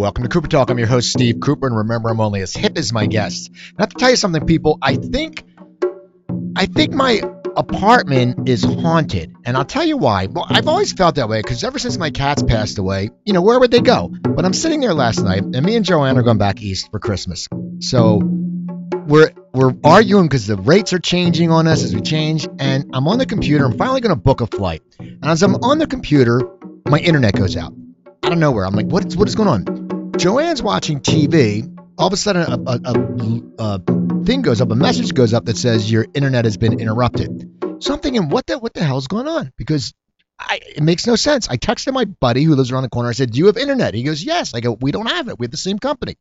Welcome to Cooper Talk. I'm your host, Steve Cooper, and remember, I'm only as hip as my guests. I have to tell you something, people. I think, I think my apartment is haunted, and I'll tell you why. Well, I've always felt that way because ever since my cats passed away, you know, where would they go? But I'm sitting there last night, and me and Joanne are going back east for Christmas. So we're we're arguing because the rates are changing on us as we change, and I'm on the computer. I'm finally going to book a flight, and as I'm on the computer, my internet goes out out of nowhere. I'm like, what is what is going on? Joanne's watching TV. All of a sudden, a, a, a, a thing goes up, a message goes up that says your internet has been interrupted. So I'm thinking, what the what the hell's going on? Because I, it makes no sense. I texted my buddy who lives around the corner. I said, "Do you have internet?" He goes, "Yes." I go, "We don't have it. We have the same company."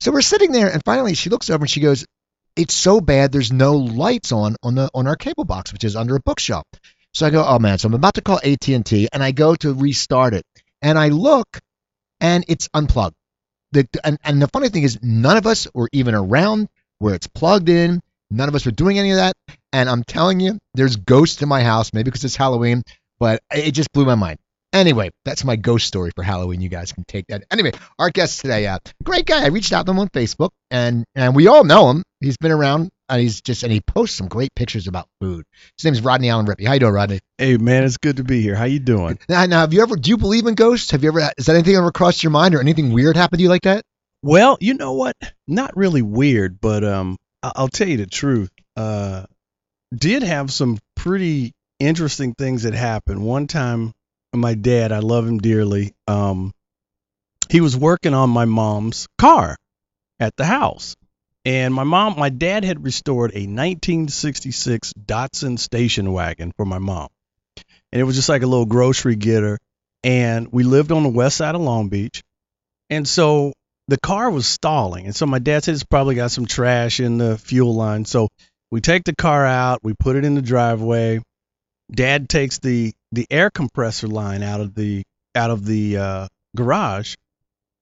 So we're sitting there, and finally she looks over and she goes, "It's so bad. There's no lights on on the on our cable box, which is under a bookshelf." So I go, "Oh man!" So I'm about to call AT and T, and I go to restart it, and I look, and it's unplugged. The, and, and the funny thing is, none of us were even around where it's plugged in. None of us were doing any of that. And I'm telling you, there's ghosts in my house, maybe because it's Halloween, but it just blew my mind. Anyway, that's my ghost story for Halloween. You guys can take that. Anyway, our guest today, uh, great guy. I reached out to him on Facebook, and and we all know him. He's been around, and he's just and he posts some great pictures about food. His name is Rodney Allen Rippy. How you doing, Rodney? Hey man, it's good to be here. How you doing? Now, now, have you ever? Do you believe in ghosts? Have you ever? Is that anything ever crossed your mind, or anything weird happened to you like that? Well, you know what? Not really weird, but um, I'll tell you the truth. Uh, did have some pretty interesting things that happened. One time, my dad, I love him dearly. Um, he was working on my mom's car at the house, and my mom, my dad had restored a 1966 Datsun station wagon for my mom, and it was just like a little grocery getter. And we lived on the west side of Long Beach, and so the car was stalling. And so my dad said it's probably got some trash in the fuel line. So we take the car out, we put it in the driveway. Dad takes the the air compressor line out of the out of the uh, garage,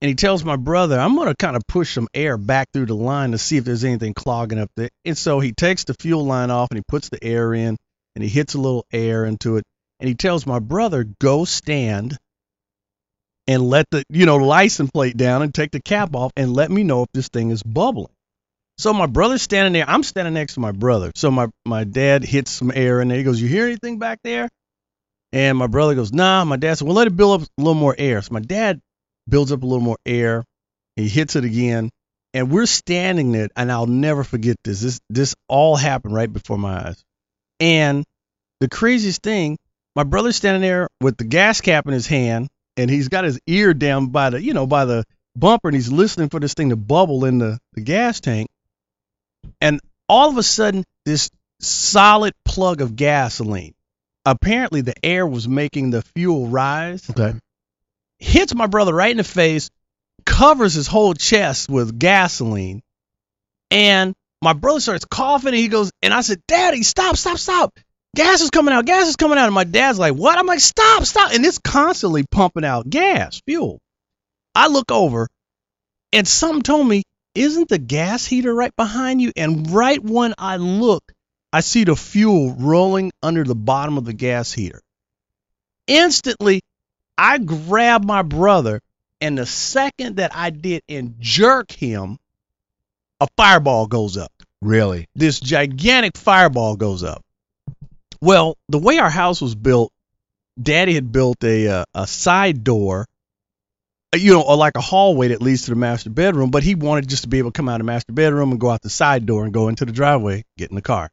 and he tells my brother, "I'm gonna kind of push some air back through the line to see if there's anything clogging up there." And so he takes the fuel line off and he puts the air in, and he hits a little air into it, and he tells my brother, "Go stand." And let the you know license plate down and take the cap off and let me know if this thing is bubbling. So my brother's standing there. I'm standing next to my brother. So my my dad hits some air in there. He goes, "You hear anything back there?" And my brother goes, "Nah." My dad said, "Well, let it build up a little more air." So my dad builds up a little more air. He hits it again, and we're standing there. And I'll never forget this. This this all happened right before my eyes. And the craziest thing, my brother's standing there with the gas cap in his hand, and he's got his ear down by the you know by the bumper, and he's listening for this thing to bubble in the, the gas tank and all of a sudden this solid plug of gasoline apparently the air was making the fuel rise Okay. Hits my brother right in the face covers his whole chest with gasoline and my brother starts coughing and he goes and i said daddy stop stop stop. Gas is coming out gas is coming out. And my dad's like what? I'm like stop stop. And it's constantly pumping out gas fuel. I look over and something told me isn't the gas heater right behind you? And right when I look, I see the fuel rolling under the bottom of the gas heater. Instantly, I grab my brother, and the second that I did and jerk him, a fireball goes up. Really? This gigantic fireball goes up. Well, the way our house was built, Daddy had built a uh, a side door you know, or like a hallway that leads to the master bedroom, but he wanted just to be able to come out of the master bedroom and go out the side door and go into the driveway, get in the car.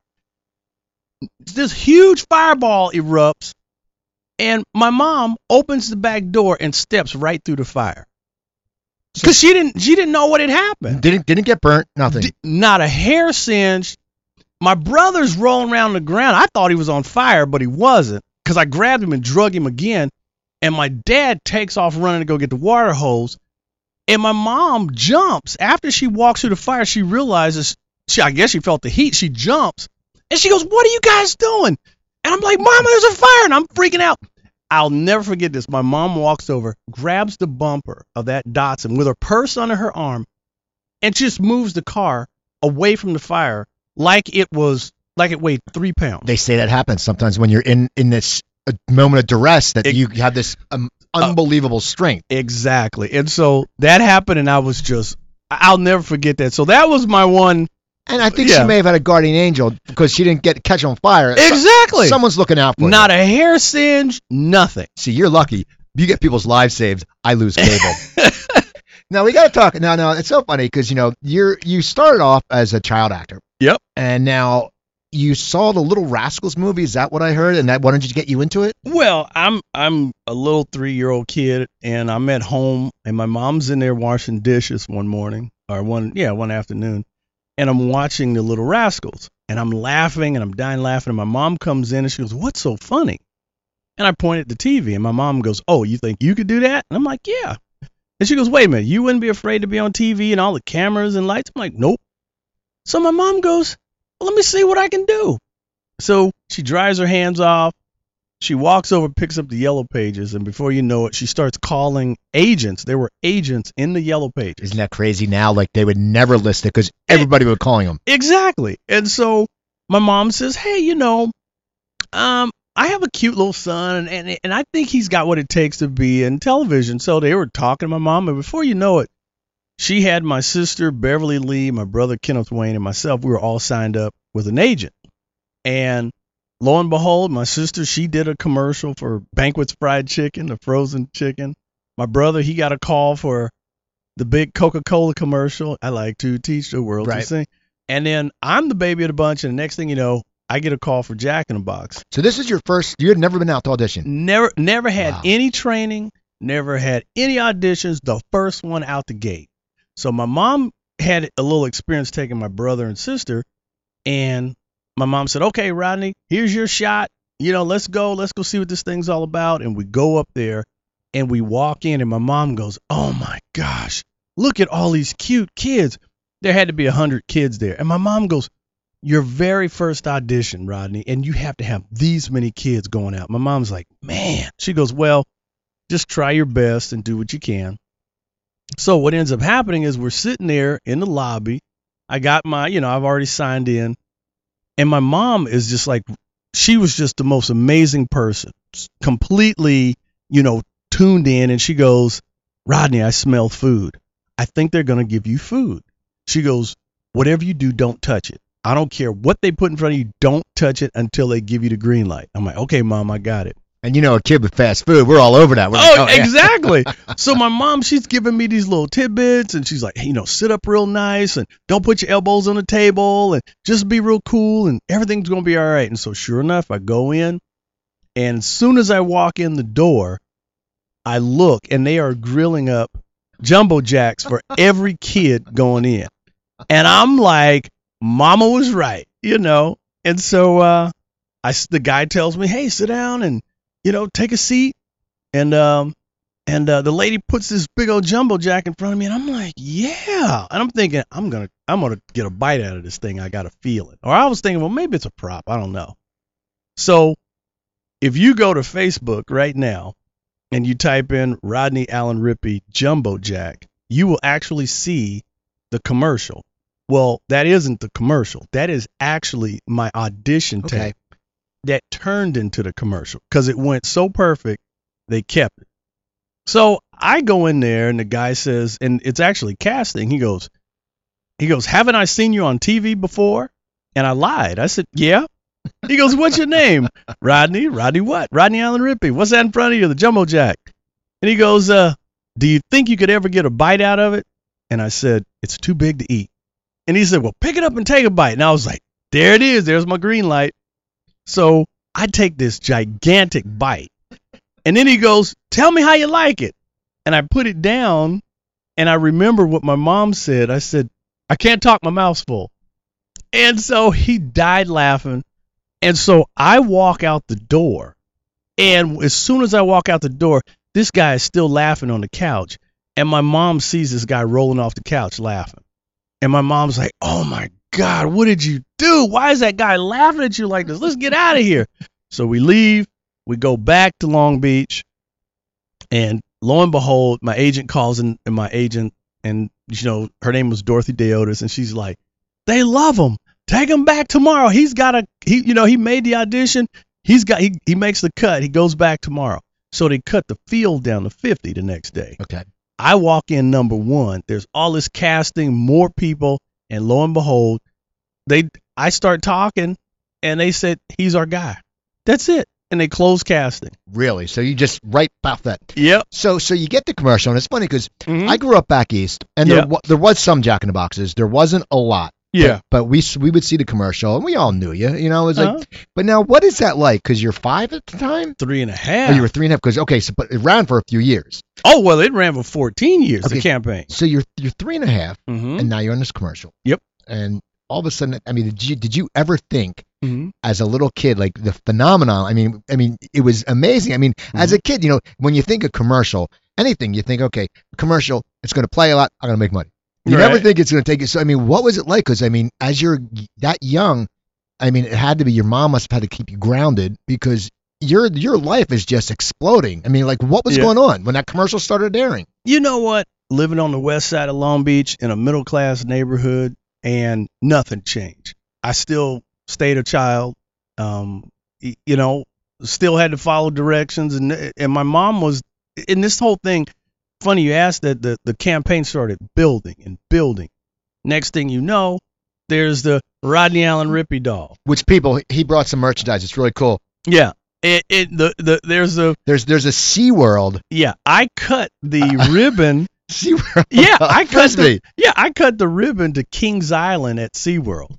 This huge fireball erupts, and my mom opens the back door and steps right through the fire. Because she didn't she didn't know what had happened. Didn't didn't get burnt. Nothing. Not a hair singed. My brother's rolling around the ground. I thought he was on fire, but he wasn't. Because I grabbed him and drug him again and my dad takes off running to go get the water hose and my mom jumps after she walks through the fire she realizes she i guess she felt the heat she jumps and she goes what are you guys doing and i'm like mama there's a fire and i'm freaking out i'll never forget this my mom walks over grabs the bumper of that datsun with her purse under her arm and just moves the car away from the fire like it was like it weighed three pounds They say that happens sometimes when you're in in this moment of duress that Ex- you have this um, unbelievable strength. Exactly. And so that happened, and I was just, I'll never forget that. So that was my one. And I think Yeah. she may have had a guardian angel because she didn't get catch on fire. Exactly. someone's looking out for her. Not a hair singe, nothing. See, you're lucky. You get people's lives saved. I lose cable. now we got to talk. Now, now it's so funny because you know you're you started off as a child actor. Yep. And now you saw the Little Rascals movie. Is that what I heard? And that wanted you get you into it? Well, I'm I'm a little three year old kid, and I'm at home, and my mom's in there washing dishes one morning, or one yeah one afternoon, and I'm watching the Little Rascals, and I'm laughing, and I'm dying laughing, and my mom comes in, and she goes, "What's so funny?" And I point at the TV, and my mom goes, "Oh, you think you could do that?" And I'm like, "Yeah." And she goes, "Wait a minute, you wouldn't be afraid to be on TV and all the cameras and lights?" I'm like, "Nope." So my mom goes, well, "Let me see what I can do." So she dries her hands off. She walks over, picks up the yellow pages, and before you know it, she starts calling agents. There were agents in the yellow pages. Isn't that crazy now? Like they would never list it because everybody was calling them. Exactly. And so my mom says, "Hey, you know, um, I have a cute little son, and, and and I think he's got what it takes to be in television." So they were talking to my mom, and before you know it, she had my sister Beverly Lee, my brother Kenneth Wayne, and myself. We were all signed up with an agent, and lo and behold, my sister she did a commercial for Banquet's Fried Chicken, the frozen chicken. My brother he got a call for the big Coca-Cola commercial. I like to teach the world Right. to sing. And then I'm the baby of the bunch, and the next thing you know, I get a call for Jack in the Box. So this is your first. You had never been out to audition. Never, never had Wow. any training, never had any auditions. The first one out the gate. So my mom had a little experience taking my brother and sister, and my mom said, "Okay, Rodney, here's your shot. You know, let's go. Let's go see what this thing's all about." And we go up there, and we walk in, and my mom goes, "Oh my gosh, look at all these cute kids." There had to be a hundred kids there, and my mom goes, "Your very first audition, Rodney, and you have to have these many kids going out." My mom's like, "Man," she goes, "Well, just try your best and do what you can." So what ends up happening is we're sitting there in the lobby. I got my, you know, I've already signed in, and my mom is just like, she was just the most amazing person, completely, you know, tuned in, and she goes, Rodney, I smell food. I think they're gonna give you food. She goes, whatever you do, don't touch it. I don't care what they put in front of you, don't touch it until they give you the green light. I'm like, okay, mom, I got it. And you know, a kid with fast food, we're all over that. We're Oh, like, yeah. exactly. so my mom, she's giving me these little tidbits, and she's like, hey, you know, sit up real nice, and don't put your elbows on the table, and just be real cool, and everything's gonna be all right. And so, sure enough, I go in, and as soon as I walk in the door, I look, and they are grilling up jumbo jacks for every kid going in, and I'm like, Mama was right, you know. And so, uh, I the guy tells me, hey, sit down and you know, take a seat. And um and uh, the lady puts this big old jumbo jack in front of me, and I'm like, yeah. And I'm thinking, I'm gonna I'm gonna get a bite out of this thing. I got a feeling. Or I was thinking, well, maybe it's a prop. I don't know. So if you go to Facebook right now and you type in Rodney Allen Rippy Jumbo Jack, you will actually see the commercial. Well, that isn't the commercial. That is actually my audition tape Okay. That turned into the commercial because it went so perfect they kept it. So I go in there and the guy says, and it's actually casting. He goes, he goes, haven't I seen you on TV before? And I lied. I said, yeah. He goes, what's your name? Rodney. Rodney what? Rodney Allen Rippy. What's that in front of you? The Jumbo Jack. And he goes, uh, do you think you could ever get a bite out of it? And I said, it's too big to eat. And he said, well, pick it up and take a bite. And I was like, there it is. There's my green light. So I take this gigantic bite. And then he goes, Tell me how you like it. And I put it down and I remember what my mom said. I said, I can't talk, my mouth's full. And so he died laughing. And so I walk out the door. And as soon as I walk out the door, this guy is still laughing on the couch. And my mom sees this guy rolling off the couch laughing. And my mom's like, Oh my God, what did you do? Why is that guy laughing at you like this? Let's get out of here. So we leave, we go back to Long Beach, and lo and behold, my agent calls in, and my agent, and you know, her name was Dorothy Deotis, and she's like, They love him. Take him back tomorrow. He's got a he, you know, he made the audition. He's got he, he makes the cut. He goes back tomorrow. So they cut the field down to 50 the next day. Okay. I walk in number one. There's all this casting, more people, and lo and behold, they I start talking, and they said he's our guy. That's it, and they close casting. Really? So you just right about that. Yep. So so you get the commercial, and it's funny because Mhm. I grew up back east, and Yeah. there wa- there was some Jack in the Boxes. There wasn't a lot. yeah. But we we would see the commercial, and we all knew you. You know, it was like. Uh-huh. But now, what is that like? Because you're five at the time. Three and a half. Oh, you were three and a half. Because okay, so but it ran for a few years. Oh well, it ran for 14 years. Okay. The campaign. So you're you're three and a half, Mm-hmm. and now you're in this commercial. Yep. And all of a sudden, I mean, did you did you ever think Mm-hmm. as a little kid, like the phenomenon? I mean, I mean, it was amazing. I mean, as Mm-hmm. a kid, you know, when you think of commercial, anything, you think, okay, commercial, it's going to play a lot, I'm going to make money. You never think it's going to take it. So, I mean, what was it like? Because I mean, as you're that young, I mean, it had to be your mom must have had to keep you grounded because your your life is just exploding. I mean, like, what was Yeah. going on when that commercial started airing? You know what? Living on the west side of Long Beach in a middle class neighborhood, and nothing changed. I still stayed a child. Um, you know, still had to follow directions, and and my mom was in this whole thing. Funny you asked that. The the campaign started building and building. Next thing you know, there's the Rodney Allen Rippy doll. Which people he brought some merchandise. It's really cool. Yeah. It, it the, the there's a There's there's a Sea World. yeah I cut the ribbon Sea World. Yeah, I cut the, yeah, I cut the ribbon to Kings Island at SeaWorld.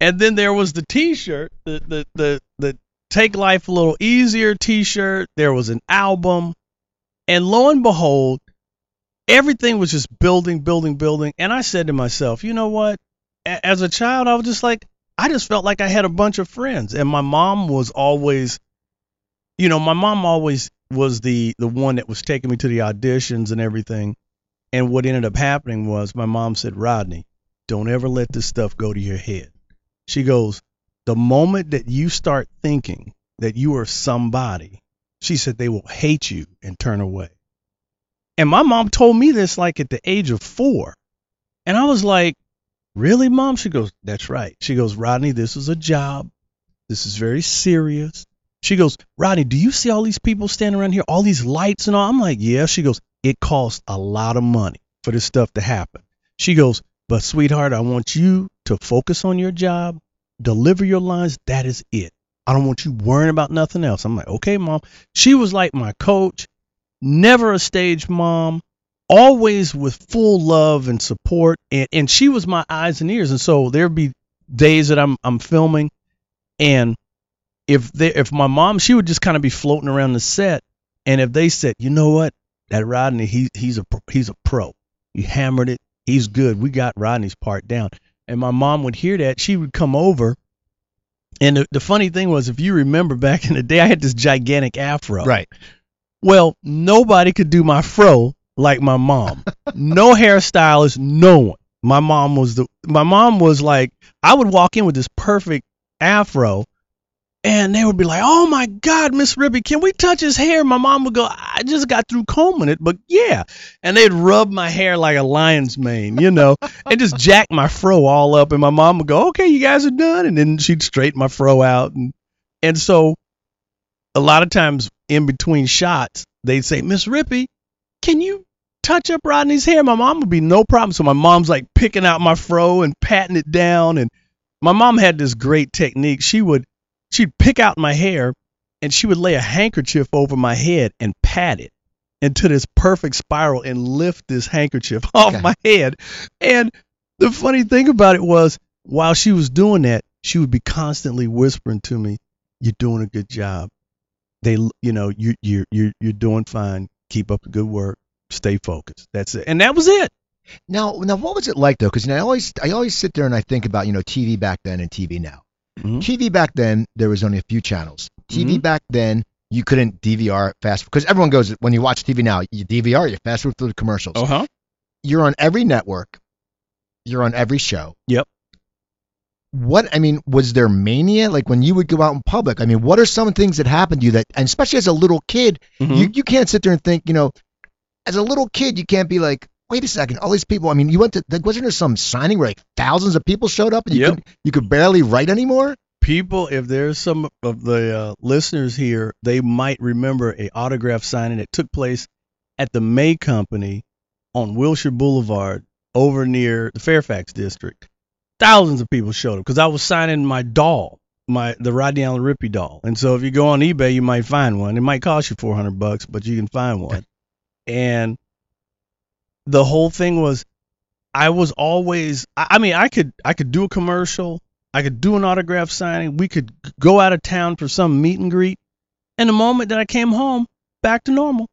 And then there was the t-shirt, the the the, the Take Life a Little Easier t-shirt. There was an album. And lo and behold, everything was just building, building, building. And I said to myself, you know what? A- As a child, I was just like, I just felt like I had a bunch of friends. And my mom was always, you know, my mom always was the the one that was taking me to the auditions and everything. And what ended up happening was my mom said, Rodney, don't ever let this stuff go to your head. She goes, the moment that you start thinking that you are somebody, she said they will hate you and turn away. And my mom told me this like at the age of four. And I was like, really, mom? She goes, that's right. She goes, Rodney, this is a job. This is very serious. She goes, Rodney, do you see all these people standing around here, all these lights and all? I'm like, yeah. She goes, it costs a lot of money for this stuff to happen. She goes, but sweetheart, I want you to focus on your job, deliver your lines. That is it. I don't want you worrying about nothing else. I'm like, okay, mom. She was like my coach, never a stage mom, always with full love and support. And, and she was my eyes and ears. And so there'd be days that I'm, I'm filming and if they, if my mom, she would just kind of be floating around the set. And if they said, you know what, that Rodney, he, he's a pro- he's a pro. He hammered it. He's good. We got Rodney's part down. And my mom would hear that. She would come over. And the, the funny thing was, if you remember back in the day, I had this gigantic afro. Right. Well, nobody could do my fro like my mom. no hairstylist, no one. My mom was the my mom was like I would walk in with this perfect afro and they would be like, "Oh my God, Miss Rippy, can we touch his hair?" My mom would go, "I just got through combing it, but yeah." And they'd rub my hair like a lion's mane, you know, and just jack my fro all up. And my mom would go, "Okay, you guys are done," and then she'd straighten my fro out. And and so, a lot of times in between shots, they'd say, "Miss Rippy, can you touch up Rodney's hair?" My mom would be no problem. So my mom's like picking out my fro and patting it down. And my mom had this great technique. She would she'd pick out my hair and she would lay a handkerchief over my head and pat it into this perfect spiral and lift this handkerchief off Okay. my head. And the funny thing about it was while she was doing that, she would be constantly whispering to me, "You're doing a good job. They, you know, you you you you're doing fine. Keep up the good work. Stay focused. That's it." And that was it. Now, now, what was it like though? Because you know, I always, I always sit there and I think about you know TV back then and TV now. Mhm. TV back then, there was only a few channels. TV Mhm. back then, you couldn't DVR fast because everyone goes when you watch TV now, you DVR, you fast forward through the commercials. Uh huh. You're on every network. You're on every show. Yep. What I mean, was there mania? Like when you would go out in public, I mean, what are some things that happened to you that, and especially as a little kid, Mm-hmm. you, you can't sit there and think, you know, as a little kid, you can't be like, wait a second, all these people. I mean, you went to, like, wasn't there some signing where like thousands of people showed up and you Yep. could you could barely write anymore? people, if there's some of the uh, listeners here, they might remember a autograph signing that took place at the May Company on Wilshire Boulevard over near the Fairfax district. Thousands of people showed up because I was signing my doll, my the Rodney Allen Rippy doll. And so if you go on eBay, you might find one. It might cost you 400 bucks, but you can find one. and the whole thing was I was always I, mean I could I could do a commercial, I could do an autograph signing, we could go out of town for some meet and greet. And the moment that I came home, back to normal.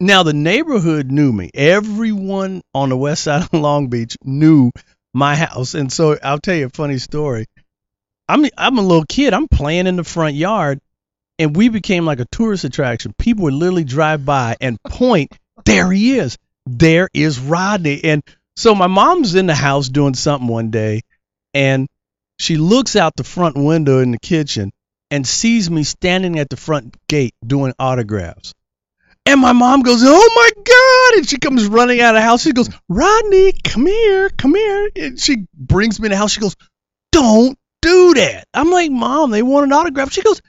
Now the neighborhood knew me. Everyone on the west side of Long Beach knew my house. And so I'll tell you a funny story. I'm I'm a little kid. I'm playing in the front yard and we became like a tourist attraction. People would literally drive by and point, there he is. There is Rodney. And so my mom's in the house doing something one day and she looks out the front window in the kitchen and sees me standing at the front gate doing autographs. And my mom goes, "Oh my god!" And she comes running out of the house. She goes, "Rodney, come here, come here." And she brings me in the house. She goes, "Don't do that." I'm like, "Mom, they want an autograph." She goes,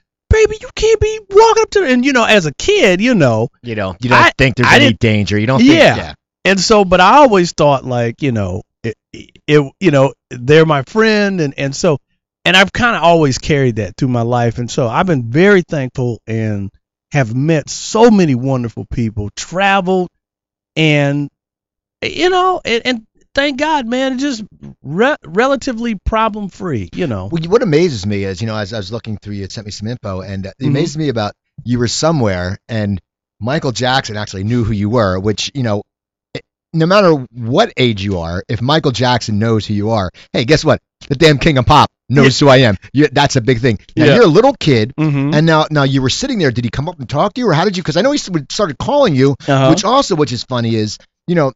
"Baby, you can't be walking up to." And you know, as a kid, you know, You know, you don't I- think there's I any danger. You don't Yeah. think, yeah. and so, but I always thought like, you know, it, it you know, they're my friend, and and so, and I've kind of always carried that through my life, and so I've been very thankful and have met so many wonderful people, traveled, and you know, and, and thank God, man, it's just re- relatively problem free, you know. Well, what amazes me is, you know, as I was looking through, you had sent me some info, and it Mhm. amazes me about you were somewhere, and Michael Jackson actually knew who you were, which, you know, no matter what age you are, if Michael Jackson knows who you are, hey, guess what? The damn king of pop knows who I am. You, that's a big thing. Now, Yeah. you're a little kid, Mm-hmm. and now, now you were sitting there. Did he come up and talk to you, or how did you? Because I know he started calling you, Uh-huh. which also, which is funny, is you know,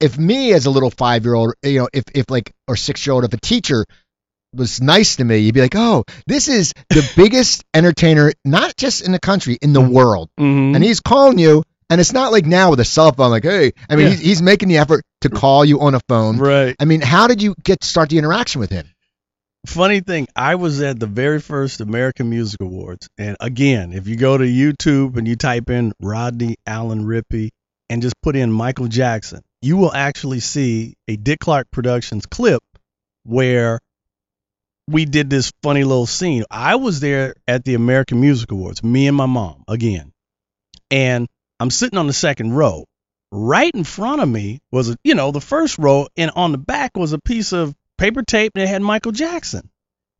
if me as a little five year old, you know, if if like or six year old, if a teacher was nice to me, you'd be like, oh, this is the biggest entertainer, not just in the country, in the world, mm-hmm. and he's calling you. And it's not like now with a cell phone, like, hey, I mean, Yeah. he's, he's making the effort to call you on a phone. right. I mean, how did you get to start the interaction with him? funny thing, I was at the very first American Music Awards, and again, if you go to YouTube and you type in Rodney Allen Rippy and just put in Michael Jackson, you will actually see a Dick Clark Productions clip where we did this funny little scene. I was there at the American Music Awards, me and my mom again, and I'm sitting on the second row. Right in front of me was, you know, the first row, and on the back was a piece of paper tape that had Michael Jackson.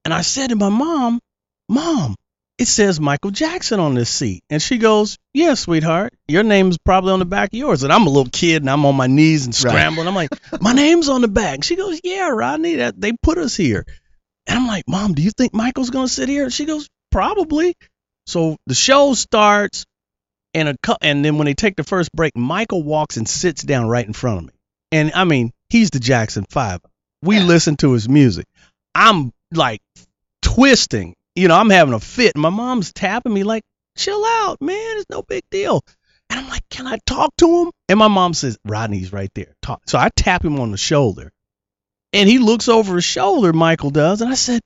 And I said to my mom, Mom, it says Michael Jackson on this seat. And she goes, Yeah, sweetheart, your name's probably on the back of yours. And I'm a little kid and I'm on my knees and Right. scrambling. I'm like, My name's on the back. She goes, Yeah, Rodney, that they put us here. And I'm like, Mom, do you think Michael's gonna sit here? She goes, Probably. So the show starts, and a cou- and then when they take the first break, Michael walks and sits down right in front of me. And I mean, he's the Jackson Five. We Yeah. listen to his music. I'm like twisting. You know, I'm having a fit. And my mom's tapping me like, chill out, man. It's no big deal. And I'm like, can I talk to him? And my mom says, Rodney's right there. Talk. So I tap him on the shoulder. And he looks over his shoulder, Michael does. And I said,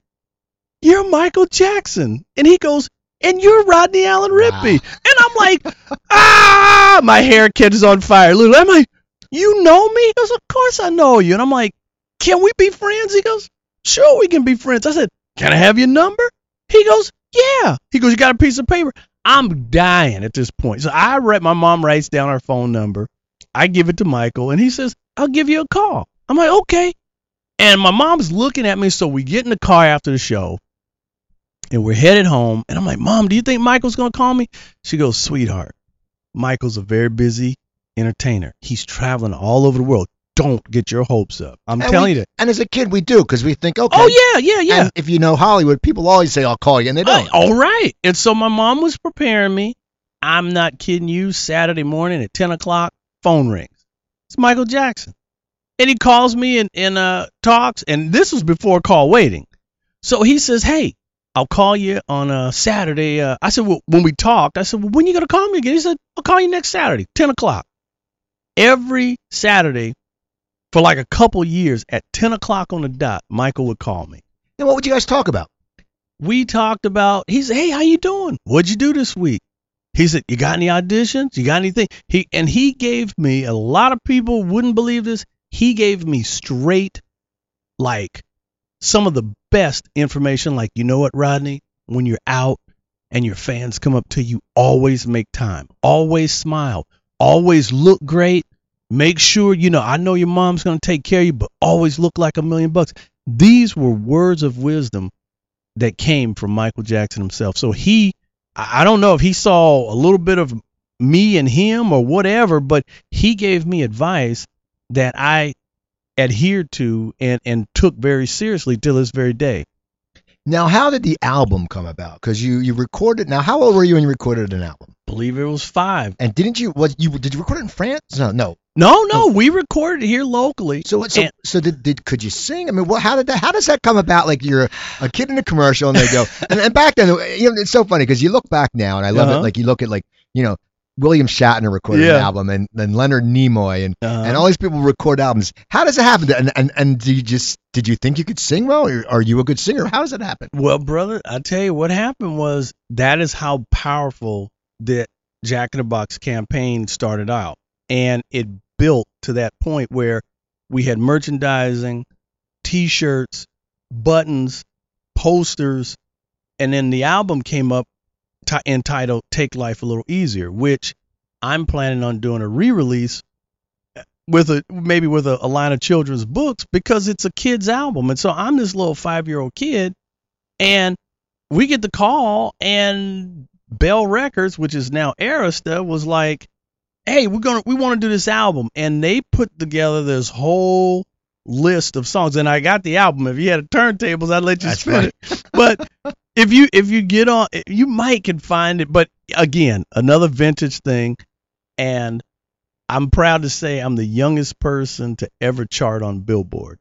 You're Michael Jackson. And he goes, And you're Rodney Allen Rippy. Wow. And I'm like, Ah, my hair catches on fire. Literally, I'm like, You know me? He goes, Of course I know you. And I'm like, Can we be friends? He goes, Sure, we can be friends. I said, Can I have your number? He goes, Yeah. He goes, You got a piece of paper? I'm dying at this point. So I write, my mom writes down our phone number. I give it to Michael, and he says, I'll give you a call. I'm like, Okay. And my mom's looking at me, so we get in the car after the show, and we're headed home. And I'm like, Mom, do you think Michael's going to call me? She goes, Sweetheart, Michael's a very busy entertainer. He's traveling all over the world. Don't get your hopes up. I'm And telling we- you. And as a kid, we do because we think, okay. Oh, yeah, yeah, yeah. And if you know Hollywood, people always say, I'll call you, and they don't. Uh, all right. And so my mom was preparing me. I'm not kidding you. Saturday morning at 10 o'clock, phone rings. It's Michael Jackson. And he calls me and, and uh, talks. And this was before call waiting. So he says, Hey, I'll call you on uh, Saturday. Uh, I said, Well, when we talked, I said, Well, when you going to call me again? He said, I'll call you next Saturday, 10 o'clock. Every Saturday for like a couple years at 10 o'clock on the dot, Michael would call me. And what would you guys talk about? we talked about. He said, "Hey, how you doing? What'd you do this week?" He said, "You got any auditions? You got anything?" He and he gave me a lot of people wouldn't believe this. He gave me straight, like some of the best information. Like, you know what, Rodney? When you're out and your fans come up to you, always make time. Always smile. Always look great. Make sure you know. I know your mom's gonna take care of you, but always look like a million bucks. These were words of wisdom that came from Michael Jackson himself. So he, I don't know if he saw a little bit of me and him or whatever, but he gave me advice that I adhered to and, and took very seriously till this very day. Now, how did the album come about? Because you you recorded. Now, how old were you when you recorded an album? Believe it was five. And didn't you? What you did you record it in France? No, no. No, no, we recorded it here locally. So, so, And- so did, did could you sing? I mean, what, how did that? How does that come about? Like you're a kid in a commercial, and they go, and, and back then, you know, it's so funny because you look back now, and I love it. Uh-huh. Like you look at like you know, William Shatner recorded an album, and then Leonard Nimoy, and Uh, and all these people record albums. How does it happen? And and and do you just did you think you could sing well, or are you a good singer? How does it happen? Well, brother, I tell you what happened was that is how powerful that Jack in the Box campaign started out. And it built to that point where we had merchandising, t shirts, buttons, posters, and then the album came up ti entitled Take Life a Little Easier, which I'm planning on doing a re release uh, with a maybe with a, a line of children's books because it's a kid's album. And so I'm this little five year old kid and we get the call, and Bell Records, which is now Arista, was like, "Hey, we're gonna we want to do this album," and they put together this whole list of songs. And I got the album. If you had a turntables, I'd let you That's spin it. But if you if you get on, you might can find it. But again, another vintage thing, and I'm proud to say I'm the youngest person to ever chart on Billboard.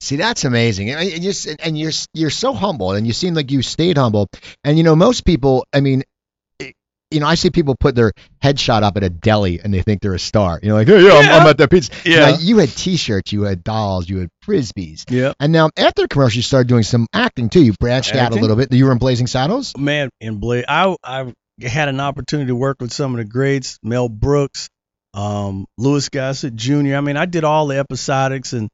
See, that's amazing, and you're and you're you're so humble, and you seem like you stayed humble. And you know, most people, I mean, you know, I see people put their headshot up at a deli, and they think they're a star. You know, like, hey, yeah, I'm, I'm at the pizza. Yeah. Now, you had T-shirts, you had dolls, you had frisbees, Yeah. and now after the commercial, you started doing some acting too. You branched out a little bit. You were in Blazing Saddles. man in Blade, I I had an opportunity to work with some of the greats, Mel Brooks, um, Louis Gossett Jr. I mean, I did all the episodics and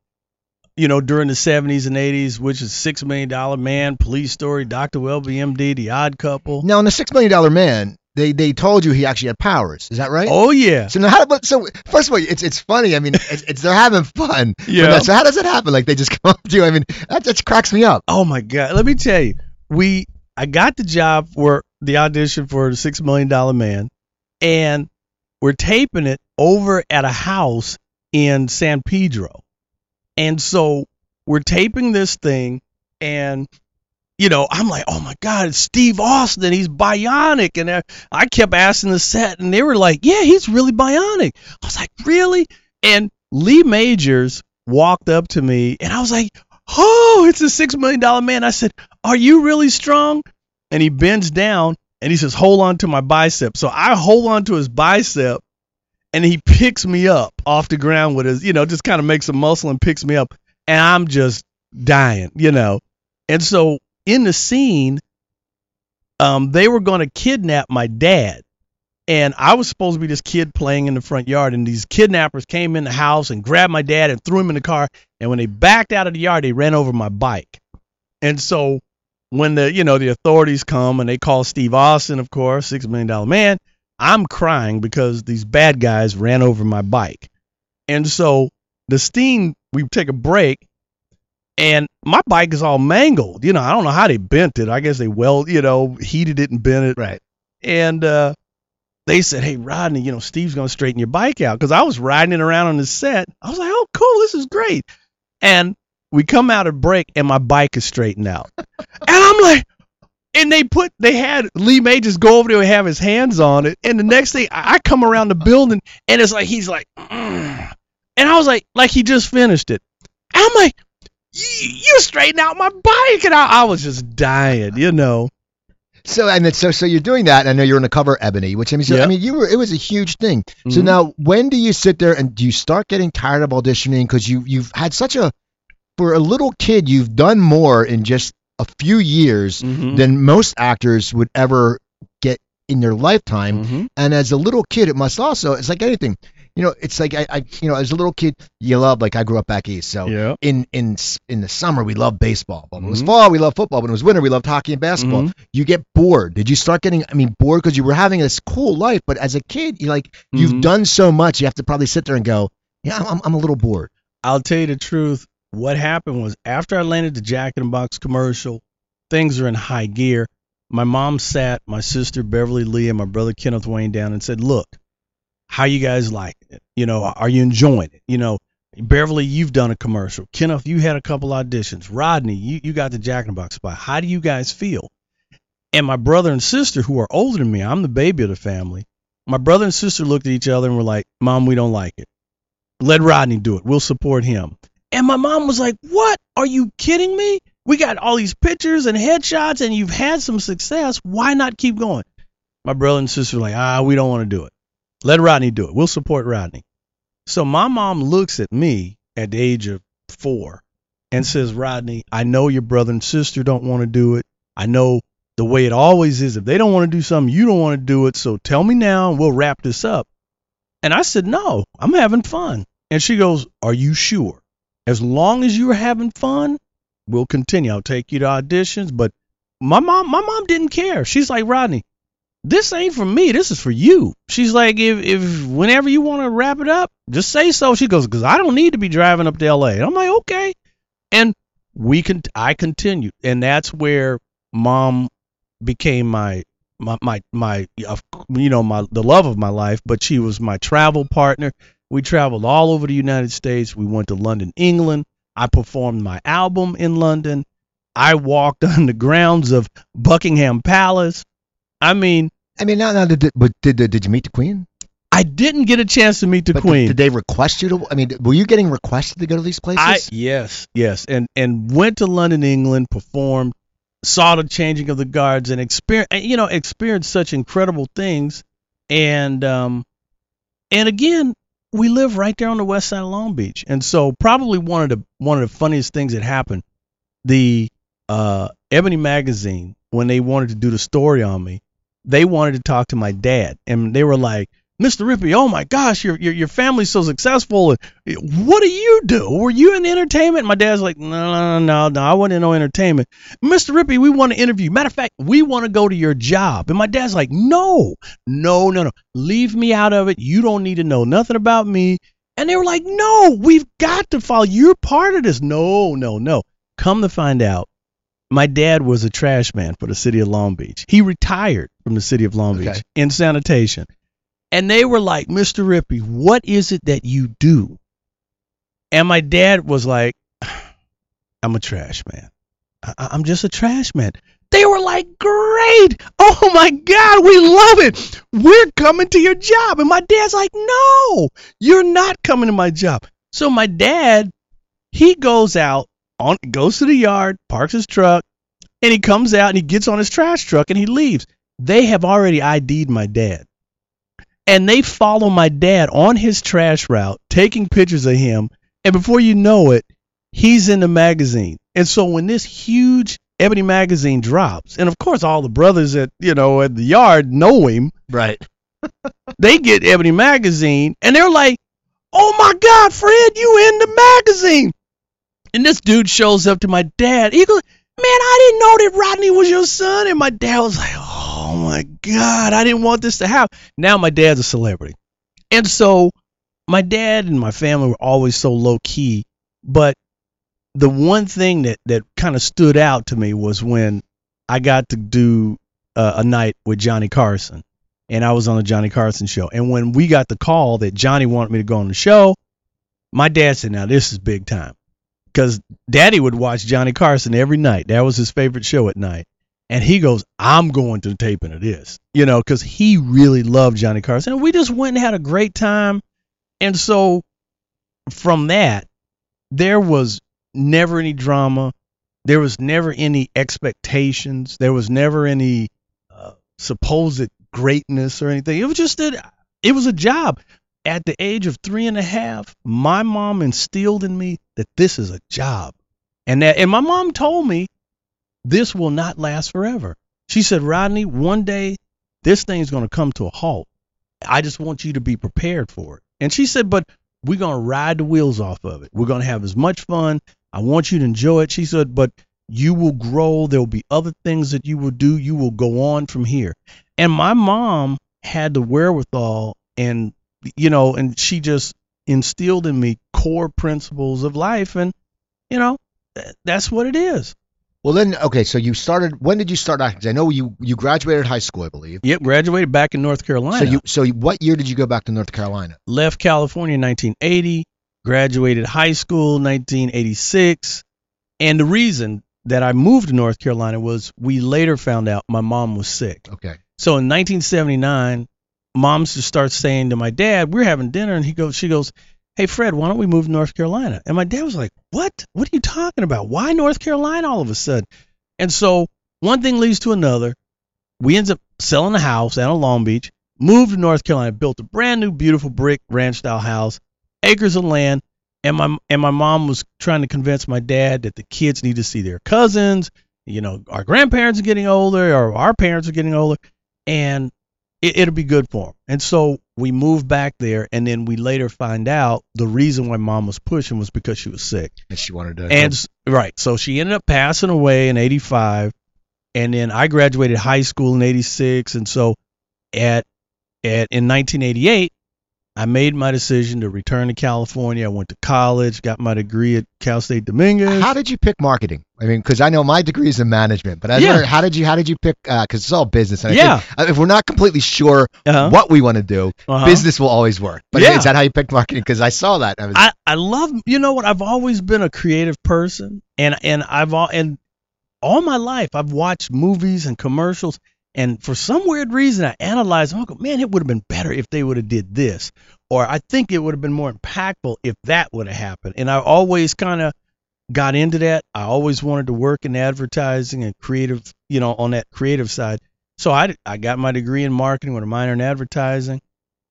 you know during the 70s and 80s, which is Six Million Dollar Man, Police Story, Dr. Welby, MD, The Odd Couple. Now, in the Six Million Dollar Man, they they told you he actually had powers. Is that right? Oh yeah, So now, how, but so first of all, it's it's funny. I mean, it's, it's they're having fun. Yeah. so how does it happen? Like they just come up to you. I mean, that just cracks me up. Oh my God! Let me tell you, we I got the job for the audition for the Six Million Dollar Man, and we're taping it over at a house in San Pedro, and so we're taping this thing, and you know I'm like, oh my God, it's Steve Austin. He's bionic, and I, I kept asking the set, and they were like, yeah, he's really bionic. I was like, really? And Lee Majors walked up to me, and I was like oh, it's a six million dollar man. I said, are you really strong? And he bends down and he says, hold on to my bicep. So I hold on to his bicep and he picks me up off the ground with his, you know, just kind of makes a muscle and picks me up. And I'm just dying, you know. And so in the scene, um, they were going to kidnap my dad. And I was supposed to be this kid playing in the front yard, and these kidnappers came in the house and grabbed my dad and threw him in the car. And when they backed out of the yard, they ran over my bike. And so when the you know the authorities come and they call Steve Austin, of course, six million dollar man, I'm crying because these bad guys ran over my bike. And so the steam, we take a break, and my bike is all mangled. You know, I don't know how they bent it. I guess they weld, you know, heated it and bent it. Right. And uh, they said, "Hey, Rodney, you know, Steve's gonna straighten your bike out." Because I was riding it around on the set. I was like, "Oh, cool, this is great." And we come out of break, and my bike is straightened out. and I'm like, and they put, they had Lee Majors go over there and have his hands on it. And the next thing, I I come around the building, and it's like he's like, "Mm." and I was like, like he just finished it. I'm like, you, you straightened out my bike, and I, I was just dying, you know. So and it's, so so you're doing that. And I know you're on the cover Ebony, which I mean, so, I mean, you were it was a huge thing. So Mhm. now, when do you sit there and do you start getting tired of auditioning because you you've had such a for a little kid, you've done more in just a few years Mhm. than most actors would ever get in their lifetime. Mhm. And as a little kid, it must also, it's like anything. You know, it's like I, I you know, as a little kid, you love like I grew up back east, so Yeah. in in in the summer we love baseball. But when it was Mhm. fall, we love football. When it was winter, we loved hockey and basketball. Mhm. You get bored. Did you start getting? I mean, bored because you were having this cool life, but as a kid, you like you've Mhm. done so much. You have to probably sit there and go, yeah, I'm I'm, I'm a little bored. I'll tell you the truth. What happened was after I landed the Jack in the Box commercial, things are in high gear. My mom sat my sister Beverly Lee and my brother Kenneth Wayne down and said, "Look, how you guys like it? You know, are you enjoying it? You know, Beverly, you've done a commercial. Kenneth, you had a couple auditions. Rodney, you, you got the Jack in the Box spot. How do you guys feel?" And my brother and sister, who are older than me, I'm the baby of the family. My brother and sister looked at each other and were like, "Mom, we don't like it." Let Rodney do it. We'll support him. And my mom was like, What? Are you kidding me? We got all these pictures and headshots and you've had some success. Why not keep going? My brother and sister were like, Ah, we don't want to do it. Let Rodney do it. We'll support Rodney. So my mom looks at me at the age of four and says, Rodney, I know your brother and sister don't want to do it. I know the way it always is. If they don't want to do something, you don't want to do it. So tell me now and we'll wrap this up. And I said, No, I'm having fun. And she goes, Are you sure? As long as you're having fun, we'll continue. I'll take you to auditions. But my mom, my mom didn't care. She's like, Rodney, this ain't for me. This is for you. She's like, if if whenever you want to wrap it up, just say so. She goes, because I don't need to be driving up to LA. And I'm like, okay. And we can, I continued, and that's where mom became my my my my you know my the love of my life. But she was my travel partner. We traveled all over the United States. We went to London, England. I performed my album in London. I walked on the grounds of Buckingham Palace. I mean, I mean, now, now did, but did, did, you meet the queen? I didn't get a chance to meet the But queen. Did, did they request you to? I mean, were you getting requested to go to these places? I yes, yes, and and went to London, England, performed, saw the changing of the guards, and experience you know experienced such incredible things, and um, and again, we live right there on the west side of Long Beach, and so probably one of the one of the funniest things that happened, the uh, Ebony magazine when they wanted to do the story on me, they wanted to talk to my dad, and they were like. Mr. Rippy, oh my gosh, your your your family's so successful. Eh, what do you do? Were you in entertainment? My dad's like, no, no, no, no, I wasn't in no entertainment. Mr. Rippy, we want to interview. Matter of fact, we want to go to your job. And my dad's like, no, no, no, no. Leave me out of it. You don't need to know nothing about me. And they were like, no, we've got to follow. You're part of this. No, no, no. Come to find out, my dad was a trash man for the city of Long Beach. He retired from the city of Long Beach in sanitation. And they were like, Mr. Rippy, what is it that you do? And my dad was like, I'm a trash man. I- I'm just a trash man. They were like, great. Oh my God, we love it. We're coming to your job. And my dad's like, no, you're not coming to my job. So my dad, he goes out on, goes to the yard, parks his truck, and he comes out and he gets on his trash truck and he leaves. They have already ID'd my dad and they follow my dad on his trash route, taking pictures of him. And before you know it, he's in the magazine. And so when this huge Ebony magazine drops, and of course all the brothers at you know at the yard know him, right. they get Ebony magazine, and they're like, "Oh my God, Fred, you in the magazine!" And this dude shows up to my dad. He goes, "Man, I didn't know that Rodney was your son." And my dad was like, "Oh my God, I didn't want this to happen." Now my dad's a celebrity, and so my dad and my family were always so low key. But the one thing that that kind of stood out to me was when I got to do uh, a night with Johnny Carson and I was on the Johnny Carson show. And when we got the call that Johnny wanted me to go on the show, my dad said, "Now this is big time," because Daddy would watch Johnny Carson every night. That was his favorite show at night. And he goes, "I'm going to the taping of this," you know, because he really loved Johnny Carson. And we just went and had a great time. And so from that, there was never any drama. There was never any expectations. There was never any uh, supposed greatness or anything. It was just that it was a job. At the age of three and a half, my mom instilled in me that this is a job, and that and my mom told me this will not last forever. She said, Rodney, one day this thing's going to come to a halt. I just want you to be prepared for it. And she said, but we're going to ride the wheels off of it. We're going to have as much fun. I want you to enjoy it. She said, but you will grow. There will be other things that you will do. You will go on from here. And my mom had the wherewithal and, you know, and she just instilled in me core principles of life. And, you know, that's what it is. Well, then, okay, so you started. When did you start acting? I know you you graduated high school, I believe. Yep, graduated back in North Carolina. So you so what year did you go back to North Carolina? left California in 1980, graduated high school 1986. And the reason that I moved to North Carolina was we later found out my mom was sick. Okay. So in 1979, mom just starts saying to my dad, "We're having dinner," and he goes, she goes, "Hey Fred, why don't we move to North Carolina?" And my dad was like, "What? What are you talking about? Why North Carolina all of a sudden?" And so one thing leads to another. We ends up selling a house out of Long Beach, moved to North Carolina, built a brand new, beautiful brick ranch style house, acres of land, and my and my mom was trying to convince my dad that the kids need to see their cousins. You know, our grandparents are getting older, or our parents are getting older, and it, it'll be good for them. And so we moved back there, and then we later find out the reason why mom was pushing was because she was sick. And she wanted to. And s- right, so she ended up passing away in '85, and then I graduated high school in '86, and so at at in 1988, I made my decision to return to California. I went to college, got my degree at Cal State Dominguez. how did you pick marketing? I mean, because I know my degree is in management, but I Yeah. how did you how did you pick? Because it's all business. And I Yeah. think, uh, if we're not completely sure Uh-huh. what we want to do, Uh-huh. business will always work. But Yeah. is that how you picked marketing? Because I saw that. I was, I, I love you know what I've always been a creative person and and I've all and all my life I've watched movies and commercials and for some weird reason I analyzed them, I go, man it would have been better if they would have did this. Or I think it would have been more impactful if that would have happened. And I always kind of got into that. I always wanted to work in advertising and creative you know on that creative side. So I I got my degree in marketing with a minor in advertising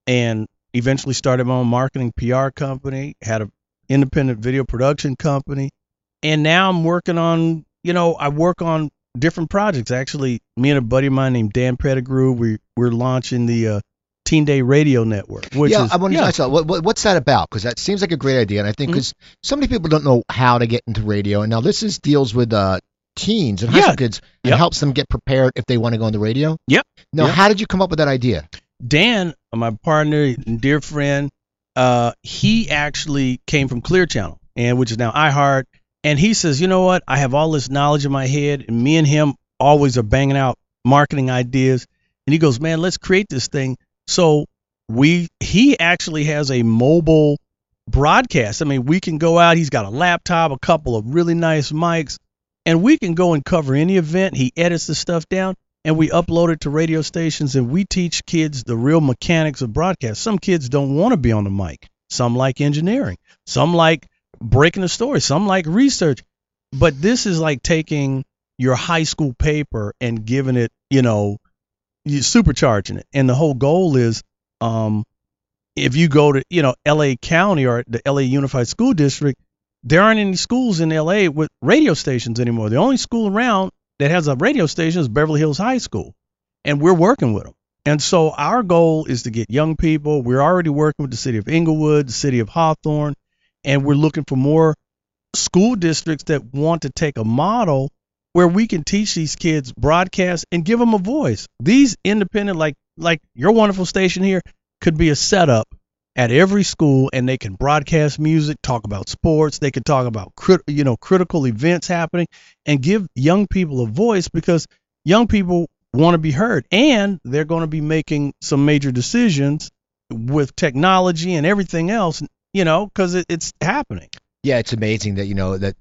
and eventually started my own marketing PR company, had a independent video production company, and now I'm working on, you know, I work on different projects. Actually, me and a buddy of mine named Dan Pettigrew, we we're launching the uh, Teen Day Radio Network, which yeah, is I yeah, to ask you, what, what, what's that about? Because that seems like a great idea, and I think because so many people don't know how to get into radio, and now this is deals with uh, teens and high Yeah. school kids, and Yep. helps them get prepared if they want to go on the radio. Yep. Now, Yep. how did you come up with that idea? Dan, my partner and dear friend, uh, he actually came from Clear Channel, and which is now iHeart. And he says, you know what? I have all this knowledge in my head, and me and him always are banging out marketing ideas. And he goes, man, let's create this thing. So we, he actually has a mobile broadcast. I mean, we can go out. He's got a laptop, a couple of really nice mics, and we can go and cover any event. He edits the stuff down and we upload it to radio stations and we teach kids the real mechanics of broadcast. Some kids don't want to be on the mic. Some like engineering. Some like breaking the story. Some like research. But this is like taking your high school paper and giving it, you know, you supercharging it. And the whole goal is um if you go to, you know, LA County or the LA Unified School District, there aren't any schools in LA with radio stations anymore. The only school around that has a radio station is Beverly Hills High School, and we're working with them. And so our goal is to get young people. We're already working with the city of Inglewood, the city of Hawthorne, and we're looking for more school districts that want to take a model where we can teach these kids broadcast and give them a voice. These independent, like like your wonderful station here, could be a setup at every school, and they can broadcast music, talk about sports, they can talk about crit, you know critical events happening, and give young people a voice because young people want to be heard, and they're going to be making some major decisions with technology and everything else, you know, because it, it's happening. Yeah, it's amazing that you know that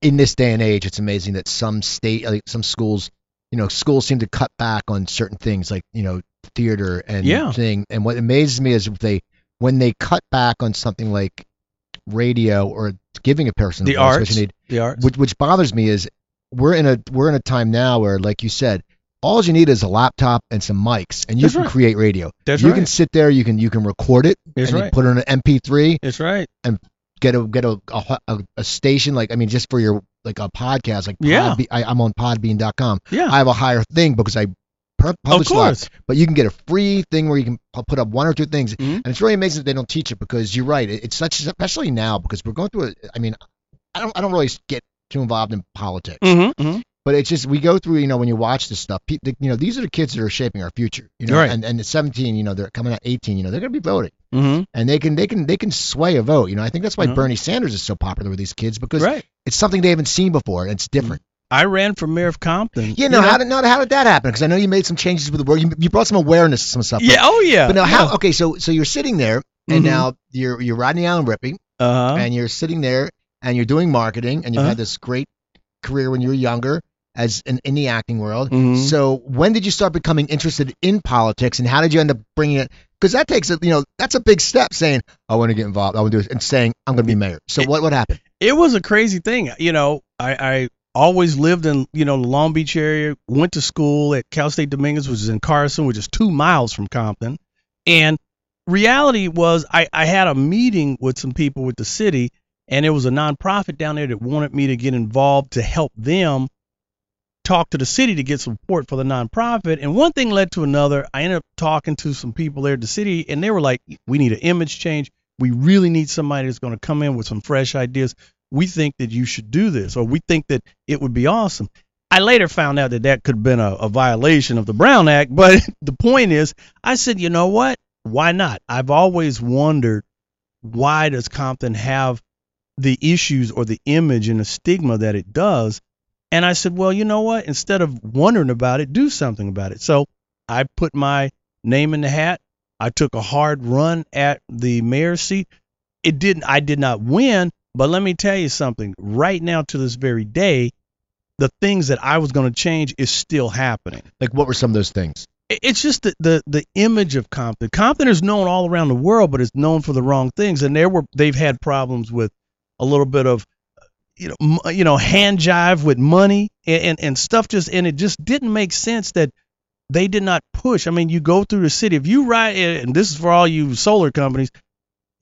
in this day and age, it's amazing that some state, like some schools, you know, schools seem to cut back on certain things like you know theater and Yeah. thing. And what amazes me is if they when they cut back on something like radio or giving a person The arts, need, the arts. which which bothers me is we're in a we're in a time now where like you said all you need is a laptop and some mics and you That's can right. create radio That's you right. can sit there you can you can record it That's and you right. put it on an mp3 That's right. And get a get a a, a, station like I mean just for your like a podcast like Yeah. Podbe- I, I'm on Podbean.com. Yeah. I have a higher thing because I per- publish a lot. course. But you can get a free thing where you can put up one or two things, Mhm. and it's really amazing that they don't teach it because you're right. It, it's such especially now because we're going through. A, I mean, I don't I don't really get too involved in politics, Mm-hmm. mm-hmm. But it's just we go through. You know, when you watch this stuff, you know, these are the kids that are shaping our future. You know, Right. and and the 17, you know, they're coming out 18. You know, they're going to be voting, Mm-hmm. and they can they can they can sway a vote. You know, I think that's why Mhm. Bernie Sanders is so popular with these kids because Right. it's something they haven't seen before. and It's different. I ran for mayor of Compton. You know, how did not how did that happen? Because I know you made some changes with the work. You, you brought some awareness to some stuff. but- Yeah. Oh yeah. But now, how? Okay, so so you're sitting there, and Mhm. now you're you're riding Allen Rippy, Uh huh. and you're sitting there, and you're doing marketing, and you've Uh-huh. had this great career when you were younger, as in, in the acting world. Mhm. So when did you start becoming interested in politics, and how did you end up bringing it? Because that takes a you know that's a big step, saying I want to get involved, I want to do this, and saying I'm going to be mayor. So It- what what happened? it was a crazy thing. You know, I, I always lived in, you know, the Long Beach area, went to school at Cal State Dominguez, which is in Carson, which is two miles from Compton. And reality was I, I had a meeting with some people with the city, and it was a nonprofit down there that wanted me to get involved to help them talk to the city to get support for the nonprofit. And one thing led to another. I ended up talking to some people there at the city, and they were like, we need an image change. We really need somebody that's going to come in with some fresh ideas we think that you should do this, or we think that it would be awesome. I later found out that that could have been a, a violation of the Brown Act, but the point is, I said, you know what? Why not? I've always wondered why does Compton have the issues or the image and the stigma that it does? And I said, well, you know what? Instead of wondering about it, do something about it. So I put my name in the hat. I took a hard run at the mayor's seat. It didn't. I did not win, but let me tell you something. Right now, to this very day, the things that I was going to change is still happening. Like what were some of those things? It's just the, the the image of Compton. Compton is known all around the world, but it's known for the wrong things. And there were they've had problems with a little bit of you know m- you know hand jive with money and, and and stuff. Just and it just didn't make sense that they did not push. I mean, you go through the city. If you ride, and this is for all you solar companies,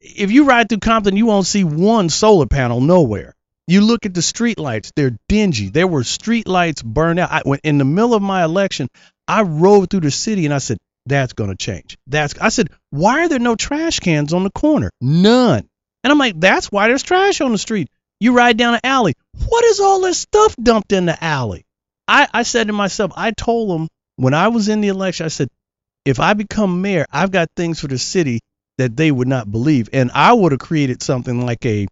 if you ride through Compton, you won't see one solar panel nowhere. You look at the street lights; they're dingy. There were street lights burned out. I, when, in the middle of my election, I rode through the city and I said, "That's going to change." That's. I said, "Why are there no trash cans on the corner? None." And I'm like, "That's why there's trash on the street." You ride down an alley. What is all this stuff dumped in the alley? I, I said to myself, I told them when I was in the election, I said, if I become mayor, I've got things for the city that they would not believe. And I would have created something like a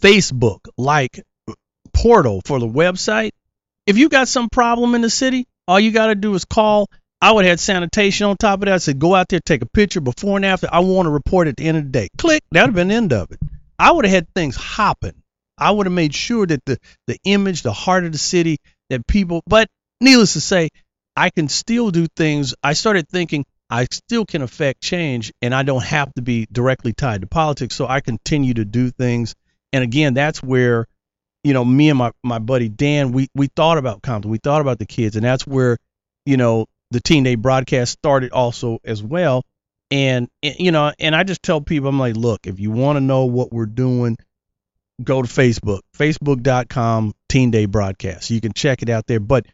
Facebook like portal for the website. If you got some problem in the city, all you got to do is call. I would have had sanitation on top of that. I said, go out there, take a picture before and after. I want to report at the end of the day. Click. That would have been the end of it. I would have had things hopping. I would have made sure that the, the image, the heart of the city, that people, but needless to say, I can still do things. I started thinking I still can affect change and I don't have to be directly tied to politics. So I continue to do things. And again, that's where, you know, me and my, my buddy Dan, we, we thought about Compton. We thought about the kids. And that's where, you know, the Teen Day broadcast started also as well. And, and, you know, and I just tell people, I'm like, look, if you want to know what we're doing, go to Facebook, facebook.com Teen Day broadcast. You can check it out there. But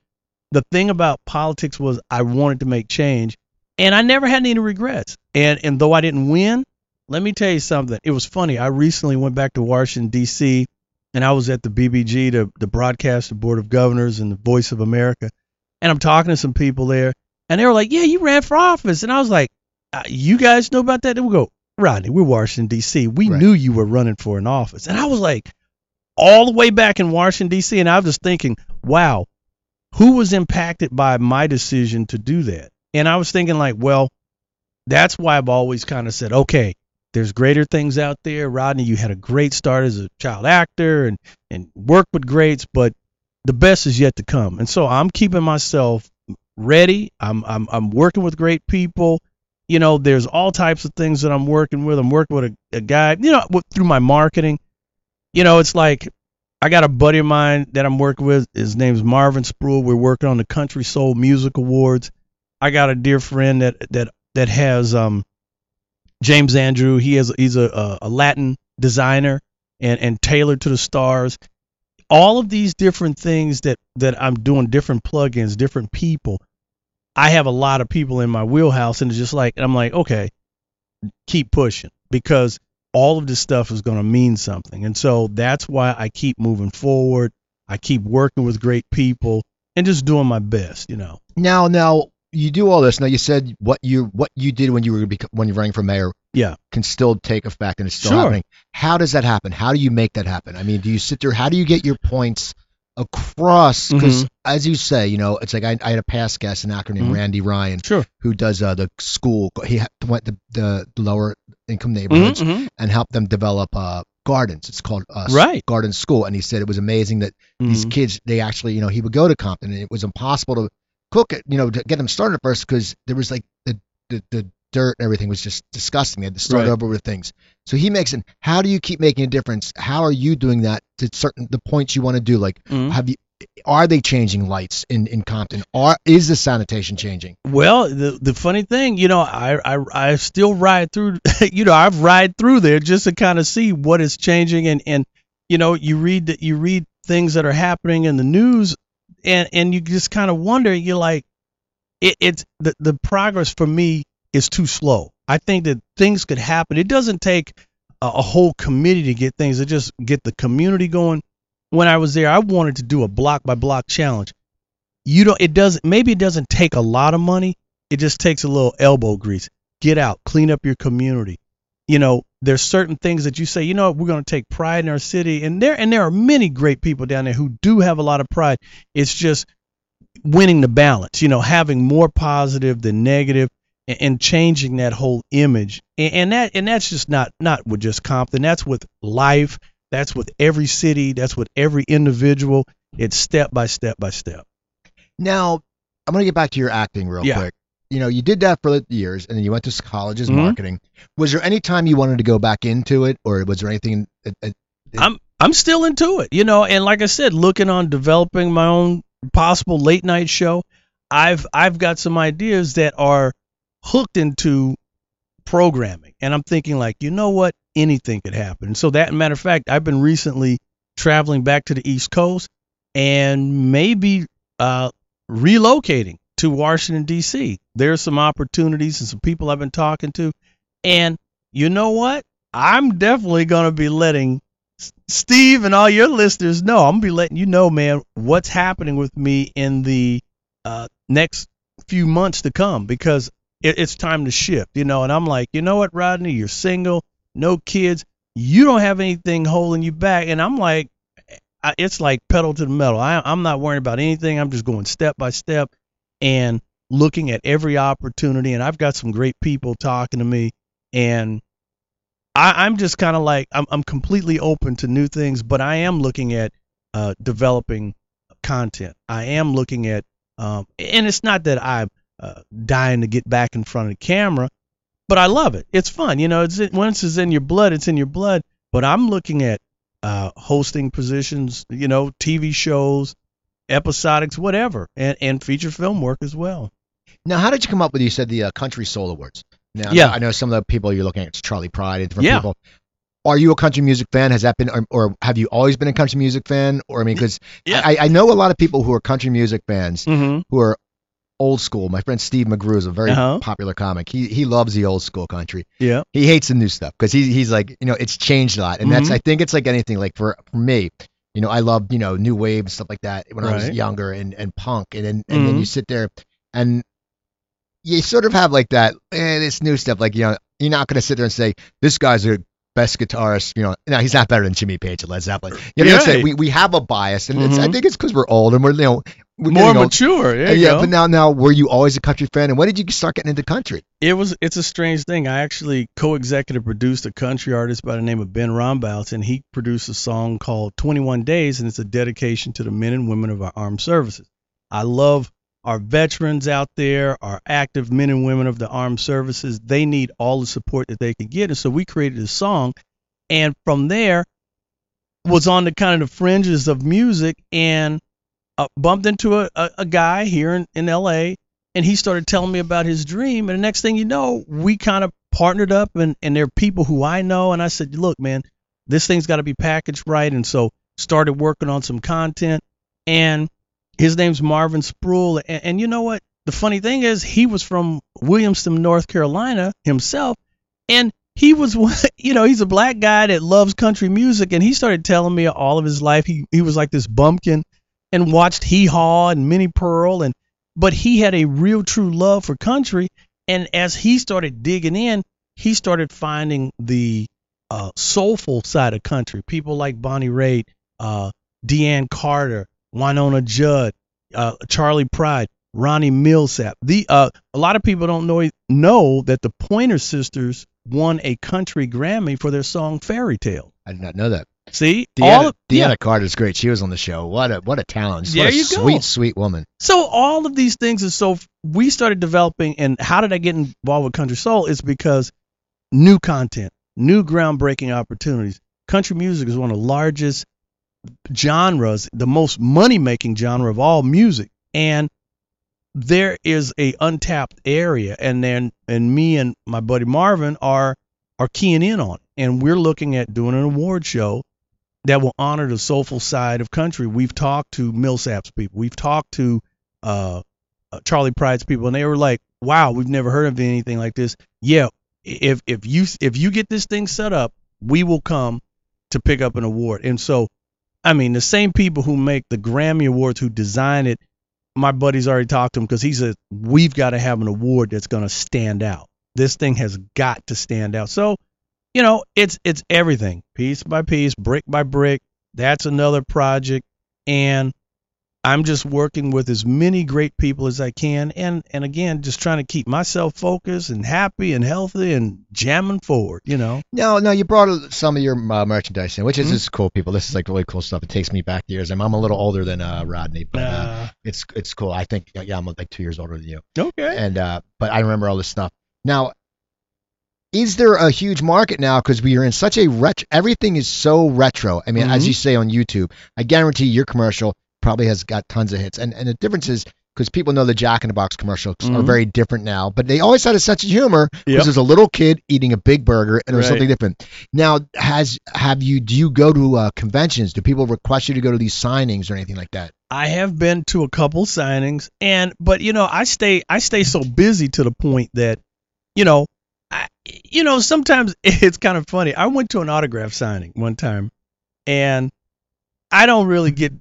the thing about politics was I wanted to make change and I never had any regrets. And and though I didn't win, let me tell you something. It was funny. I recently went back to Washington D.C. and I was at the BBG, the the broadcast, the Board of Governors, and the Voice of America, and I'm talking to some people there, and they were like, "Yeah, you ran for office," and I was like, uh, "You guys know about that?" They would go, "Rodney, we're Washington D.C. We Right. knew you were running for an office," and I was like, all the way back in Washington D.C., and I was just thinking, "Wow." Who was impacted by my decision to do that? And I was thinking, like, well, that's why I've always kind of said, okay, there's greater things out there. Rodney, you had a great start as a child actor and and worked with greats, but the best is yet to come. And so I'm keeping myself ready. I'm I'm I'm working with great people. You know, there's all types of things that I'm working with. I'm working with a, a guy, you know, with, through my marketing. You know, it's like I got a buddy of mine that I'm working with. His name's Marvin Spruill. We're working on the Country Soul Music Awards. I got a dear friend that that that has um James Andrew. He has he's a a, Latin designer and and tailored to the stars. All of these different things that that I'm doing, different plugins, different people. I have a lot of people in my wheelhouse, and it's just like I'm like, okay, keep pushing because all of this stuff is going to mean something, and so that's why I keep moving forward. I keep working with great people and just doing my best, you know. Now, now you do all this. Now you said what you what you did when you were when you were running for mayor Yeah. can still take effect and it's still Sure. happening. How does that happen? How do you make that happen? I mean, do you sit there? How do you get your points across? Because Mhm. as you say, you know, it's like I, I had a past guest, an actor named Mhm. Randy Ryan, Sure. who does uh, the school. He went to the lower income neighborhoods Mhm, mhm. and helped them develop uh, gardens. It's called uh, Right. Garden School, and he said it was amazing that these Mhm. kids they actually you know he would go to Compton and it was impossible to cook it you know to get them started at first because there was like the, the the dirt and everything was just disgusting they had to start Right. over with things so he makes it how do you keep making a difference how are you doing that to certain the points you want to do like Mhm. have you are they changing lights in in Compton are is the sanitation changing Well, the the funny thing, you know, I I I still ride through, you know, I've ride through there just to kind of see what is changing, and and you know, you read that you read things that are happening in the news, and and you just kind of wonder, you're like, it, it's the the progress for me is too slow. I think that things could happen. It doesn't take a, whole committee to get things. to just get the community going. When I was there, I wanted to do a block by block challenge. You don't it doesn't maybe it doesn't take a lot of money. It just takes a little elbow grease. Get out. Clean up your community. You know there's certain things that you say you know we're going to take pride in our city. And there and there are many great people down there who do have a lot of pride. It's just winning the balance you know having more positive than negative and, changing that whole image. And, and that and that's just not not with just compton. That's with life. That's with every city. That's with every individual. It's step by step by step. Now I'm gonna get back to your acting real Yeah. quick. You know you did that for years and then you went to college as Mhm. marketing. Was there any time you wanted to go back into it or was there anything that, that I'm I'm still into it, you know, and like I said, looking on developing my own possible late night show. I've I've got some ideas that are hooked into programming, and I'm thinking like, you know what, anything could happen. So that matter of fact, I've been recently traveling back to the East Coast and maybe uh, relocating to Washington D.C. There's some opportunities and some people I've been talking to, and you know what, I'm definitely gonna be letting Steve and all your listeners know. I'm gonna be letting you know, man, what's happening with me in the uh, next few months to come because it, it's time to shift, you know. And I'm like, you know what, Rodney, you're single, no kids, you don't have anything holding you back, and I'm like, I, it's like pedal to the metal. I, I'm not worrying about anything. I'm just going step by step and looking at every opportunity. And I've got some great people talking to me, and I, I'm just kind of like I'm, I'm completely open to new things, but I am looking at uh, developing content. I am looking at, um, and it's not that I'm uh, dying to get back in front of the camera, but I love it. It's fun, you know. It's once it's in your blood, it's in your blood. But I'm looking at uh, hosting positions, you know, TV shows, episodics, whatever, and and feature film work as well. Now, how did you come up with? You said the uh, Country Soul Awards. Now, Yeah. I know some of the people you're looking at. It's Charley Pride and different Yeah. people. Are you a country music fan? Has that been, or, or have you always been a country music fan? Or I mean, because Yeah. I, I know a lot of people who are country music fans Mm-hmm. who are old school. My friend Steve McGrew is a very Uh-huh. popular comic. He he loves the old school country. Yeah. He hates the new stuff because he, he's like, you know, it's changed a lot. And that's, Mhm. I think it's like anything. Like for, for me, you know, I love, you know, new wave and stuff like that when I was younger and, and punk. And then, and then Mhm. you sit there and you sort of have like that, eh, this new stuff. Like, you know, you're not going to sit there and say, this guy's a best guitarist. You know, no, he's not better than Jimmy Page or Led Zeppelin. You know, what I'm saying? We, we have a bias. And it's, I think it's because we're old and we're, you know, More mature. Uh, yeah, go. but now, now, were you always a country fan? And when did you start getting into country? it was it's a strange thing. I actually co-executive produced a country artist by the name of Ben Rombout, and he produced a song called 21 Days, and it's a dedication to the men and women of our armed services. I love our veterans out there, our active men and women of the armed services. They need all the support that they can get, and so we created a song, and from there was on the kind of the fringes of music, and uh, bumped into a, a, a guy here in, in L.A and he started telling me about his dream. And the next thing you know we kind of partnered up and and there are people who i know. And i said look man this thing's got to be packaged right, and so started working on some content. And his name's Marvin Sproul, and, and you know what? The funny thing is, he was from Williamston, North Carolina himself, and he was you know he's a black guy that loves country music. And he started telling me all of his life he he was like this bumpkin and watched hee haw and minnie pearl and but he had a real true love for country and as he started digging in he started finding the uh, soulful side of country people like bonnie raitt uh, deana carter wynonna judd uh, charley pride ronnie milsap the uh, a lot of people don't know know that the pointer sisters won a country Grammy for their song Fairy Tale. I did not know that. See, Deana, all of, Deana yeah. Carter's great. She was on the show. What a what a talent. There what a you go. sweet, sweet woman. So all of these things is so we started developing and how did I get involved with Country Soul is because new content, new groundbreaking opportunities. Country music is one of the largest genres, the most money making genre of all music. And there is a untapped area and then and me and my buddy Marvin are are keying in on it. And we're looking at doing an award show that will honor the soulful side of country. We've talked to Milsap's people. We've talked to uh, uh, Charley Pride's people, and they were like, "Wow, we've never heard of anything like this." Yeah, if if you if you get this thing set up, we will come to pick up an award. And so, I mean, the same people who make the Grammy Awards, who design it, my buddy's already talked to him because he said we've got to have an award that's going to stand out. This thing has got to stand out. So, you know, it's it's everything, piece by piece, brick by brick. That's another project, and I'm just working with as many great people as I can, and and again, just trying to keep myself focused and happy and healthy and jamming forward. You know. No, no, you brought some of your uh, merchandise in, which is Mhm. just cool, people. This is like really cool stuff. It takes me back years. I'm, I'm a little older than uh, Rodney, but uh, Uh, it's it's cool. I think yeah, I'm like two years older than you, okay. and uh, but I remember all this stuff. Now, is there a huge market now because we are in such a retro? Everything is so retro. I mean, as Mhm. you say on YouTube, I guarantee your commercial probably has got tons of hits, and and the difference is. Because people know the Jack in the Box commercials are Mhm. very different now, but they always had a sense of humor because Yep. there's a little kid eating a big burger and it was Right. something different. Now, has have you do you go to uh, conventions? Do people request you to go to these signings or anything like that? I have been to a couple signings and but you know I stay I stay so busy to the point that you know I you know sometimes it's kind of funny. I went to an autograph signing one time and I don't really get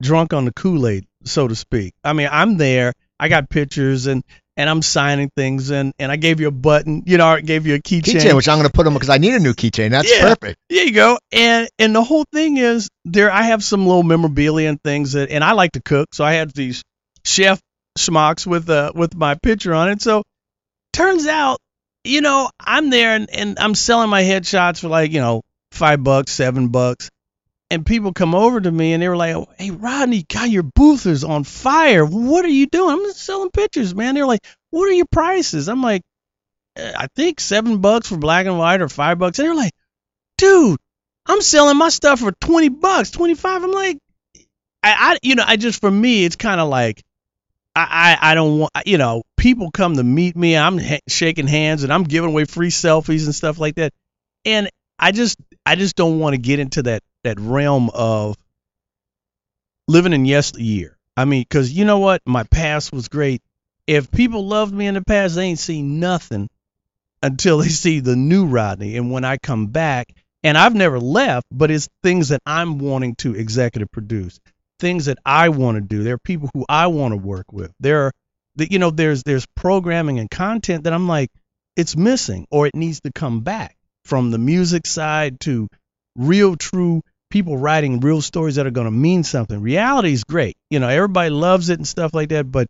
drunk on the Kool-Aid so to speak. I mean, I'm there, I got pictures and and I'm signing things and and I gave you a button, you know, I gave you a keychain. Keychain, which I'm going to put them because I need a new keychain. That's Yeah. perfect. There you go. And and the whole thing is there I have some little memorabilia and things that and I like to cook, so I had these chef schmucks with uh with my picture on it. So turns out, you know, I'm there and, and I'm selling my headshots for like, you know, five bucks, seven bucks. And people come over to me and they were like, Hey Rodney, God, your booth is on fire. What are you doing? I'm just selling pictures, man. They're like, What are your prices? I'm like, "Uh, I think seven bucks for black and white or five bucks. And they're like, dude, I'm selling my stuff for 20 bucks, 25. I'm like, I, I you know, I just, for me, it's kind of like, I, I, I don't want, you know, people come to meet me. I'm ha- shaking hands and I'm giving away free selfies and stuff like that. And I just, I just don't want to get into that, that realm of living in yesteryear. I mean, cause you know what? My past was great. If people loved me in the past, they ain't seen nothing until they see the new Rodney. And when I come back, and I've never left, but it's things that I'm wanting to executive produce, things that I want to do. There are people who I want to work with. There are, the, you know, there's there's programming and content that I'm like, it's missing or it needs to come back from the music side to real, true people writing real stories that are going to mean something. Reality is great, you know, everybody loves it and stuff like that, but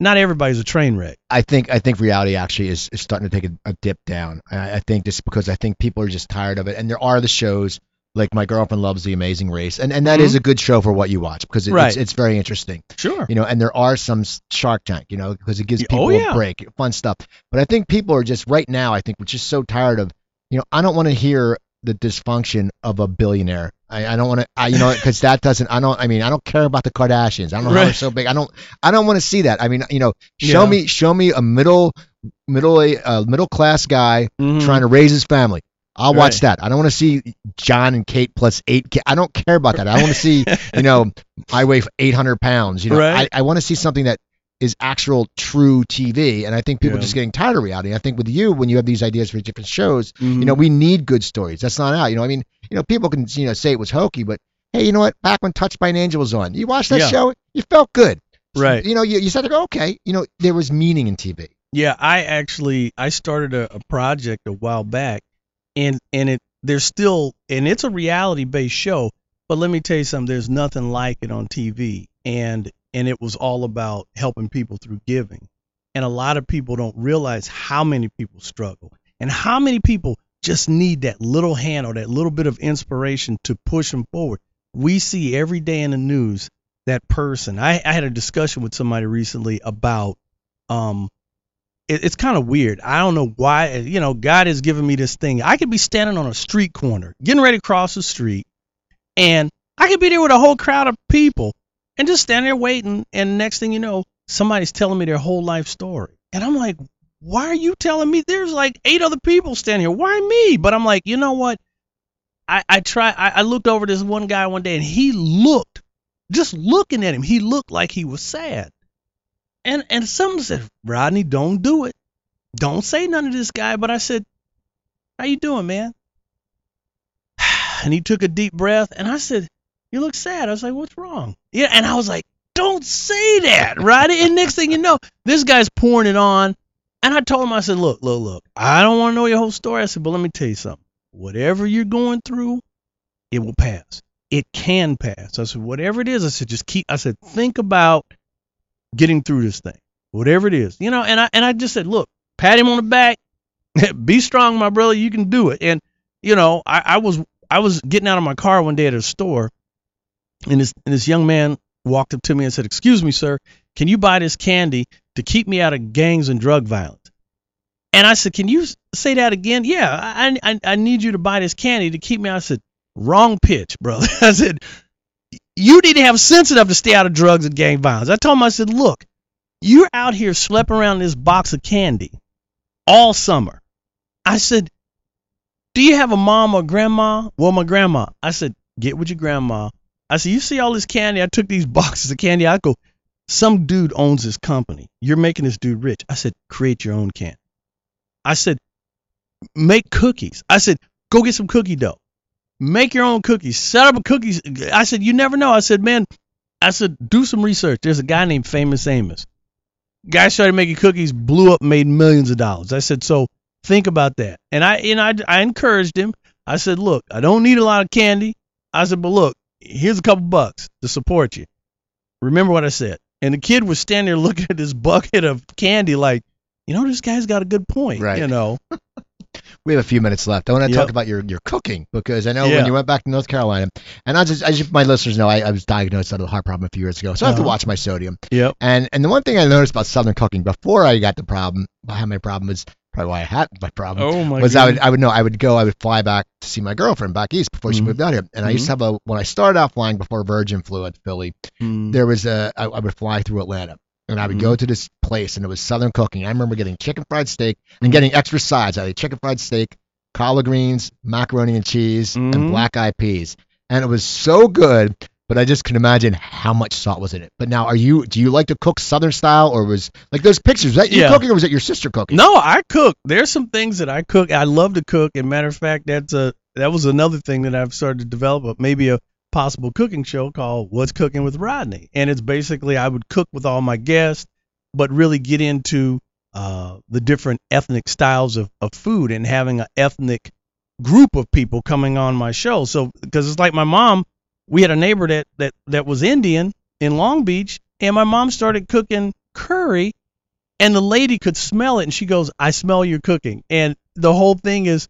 not everybody's a train wreck. I think I think reality actually is, is starting to take a, a dip down. I, I think just because I think people are just tired of it, and there are the shows like my girlfriend loves The Amazing Race, and and that is Mhm. a good show for what you watch because it, Right. it's it's very interesting. Sure. you know, and there are some Shark Tank, you know, because it gives people oh, yeah. a break, fun stuff. But I think people are just right now. I think we're just so tired of, you know, I don't want to hear the dysfunction of a billionaire. I, I don't want to, I, you know, because that doesn't. I don't. I mean, I don't care about the Kardashians. I don't know how they're so big. I don't. I don't want to see that. I mean, you know, show Yeah. me, show me a middle, middle, uh, middle class guy Mhm. trying to raise his family. I'll watch that. I don't want to see John and Kate plus eight. Ki- I don't care about that. I want to see, you know, I weigh 800 pounds. You know, Right. I, I want to see something that is actual true TV. And I think people Yeah. are just getting tired of reality. I think with you, when you have these ideas for different shows, Mhm. you know, we need good stories. That's not out. You know, I mean, you know, people can you know say it was hokey, but hey, you know what? Back when Touched by an Angel was on, you watched that Yeah. show, you felt good. Right. You know, you, you said, okay, you know, there was meaning in TV. Yeah, I actually I started a, a project a while back, and and it there's still and it's a reality based show. But let me tell you something, there's nothing like it on TV, and and it was all about helping people through giving, and a lot of people don't realize how many people struggle and how many people just need that little hand or that little bit of inspiration to push them forward. We see every day in the news that person. I, I had a discussion with somebody recently about um it, it's kind of weird. I don't know why. Eh, you know, God has given me this thing. I could be standing on a street corner, getting ready to cross the street, and I could be there with a whole crowd of people and just stand there waiting. And next thing you know, somebody's telling me their whole life story. And I'm like, why are you telling me? There's like eight other people standing here. Why me? But I'm like, you know what? I, I try. I, I looked over this one guy one day, and he looked, just looking at him, he looked like he was sad. And and someone said, Rodney, don't do it. Don't say none to this guy. But I said, How you doing, man? And he took a deep breath and I said, You look sad. I was like, What's wrong? Yeah, and I was like, Don't say that, Rodney. And next thing you know, this guy's pouring it on. And I told him, I said, Look, look, look, I don't want to know your whole story. I said, But let me tell you something. Whatever you're going through, it will pass. It can pass. I said, whatever it is, I said, just keep I said, think about getting through this thing, whatever it is, you know. And I and I just said, look, pat him on the back, be strong, my brother, you can do it. And you know, I, I was I was getting out of my car one day at a store, and this and this young man walked up to me and said, "Excuse me, sir, can you buy this candy to keep me out of gangs and drug violence?" And I said, "Can you say that again?" Yeah, I I, I need you to buy this candy to keep me. out. I said, "Wrong pitch, brother." I said, you need to have sense enough to stay out of drugs and gang violence. I told him, I said, look, you're out here schlepping around this box of candy all summer. I said, do you have a mom or grandma? Well, my grandma. I said, get with your grandma. I said, you see all this candy? I took these boxes of candy. I go, some dude owns this company. You're making this dude rich. I said, create your own candy. I said, make cookies. I said, go get some cookie dough make your own cookies. Set up a cookies. I said, you never know. I said, man, I said, do some research. There's a guy named Famous Amos. Guy started making cookies, blew up, made millions of dollars. I said, so think about that. And I, and I, I encouraged him. I said, look, I don't need a lot of candy. I said, but look, here's a couple bucks to support you. Remember what I said. And the kid was standing there looking at this bucket of candy like, you know, this guy's got a good point. Right. You know. We have a few minutes left. I want to Yep. talk about your, your cooking because I know Yeah. when you went back to North Carolina, and I just, as my listeners know, I, I was diagnosed with a heart problem a few years ago, so I have to Uh-huh. watch my sodium. Yep. And and the one thing I noticed about Southern cooking before I got the problem, I had my problem was probably why I had my problem. Oh my was I would I would know I would go I would fly back to see my girlfriend back east before she Mhm. moved out here, and I used to have a when I started off flying before Virgin flew at Philly, Mm. there was a I, I would fly through Atlanta and I would go to this place and it was Southern cooking. I remember getting chicken fried steak and getting extra sides. I had chicken fried steak, collard greens, macaroni and cheese, Mhm. and black eyed peas, and it was so good. But I just can imagine how much salt was in it. But now, are you? Do you like to cook Southern style, or was like those pictures? Was that you Yeah. cooking, or was it your sister cooking? No, I cook. There's some things that I cook. I love to cook. And matter of fact, that's a that was another thing that I've started to develop. uh, Maybe a possible cooking show called "What's Cooking with Rodney," and it's basically I would cook with all my guests, but really get into uh, the different ethnic styles of, of food and having an ethnic group of people coming on my show. So because it's like my mom, we had a neighbor that that that was Indian in Long Beach, and my mom started cooking curry and the lady could smell it and she goes i smell your cooking and the whole thing is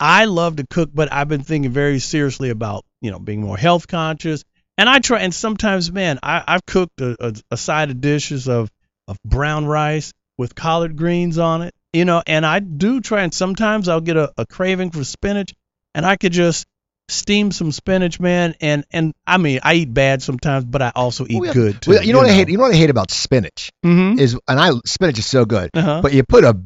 i love to cook but i've been thinking very seriously about you know being more health conscious and i try and sometimes man I, i've cooked a, a, a side of dishes of of brown rice with collard greens on it you know and i do try and sometimes i'll get a, a craving for spinach and i could just steam some spinach man and and i mean i eat bad sometimes but i also eat Well, yeah. good too Well, you know what I hate? You know what I hate about spinach mm-hmm. is, and I spinach is so good, uh-huh. but you put a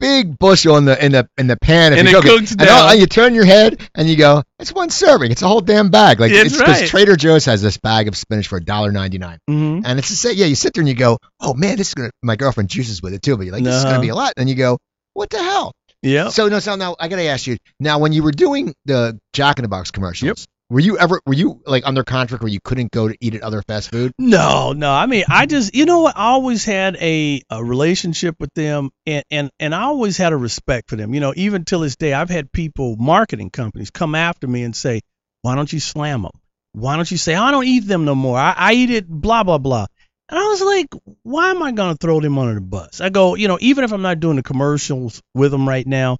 big bushel in the in the in the pan. If And you it cook cooks and, all- down. and you turn your head and you go, it's one serving. It's a whole damn bag. Like it's because right. Trader Joe's has this bag of spinach for $1.99. hmm And it's the same. Yeah, you sit there and you go, oh man, this is gonna. My girlfriend juices with it too, but you're like, this is Uh-huh. gonna be a lot. And you go, what the hell? Yep. So no, so now I gotta ask you. Now, when you were doing the Jack in the Box commercials. Were you ever were you like under contract where you couldn't go to eat at other fast food? No, no. I mean, I just, you know what? I always had a, a relationship with them, and, and and I always had a respect for them. You know, even till this day, I've had people, marketing companies, come after me and say, "Why don't you slam them? Why don't you say I don't eat them no more? I, I eat it, blah blah blah." And I was like, "Why am I gonna throw them under the bus?" I go, you know, even if I'm not doing the commercials with them right now,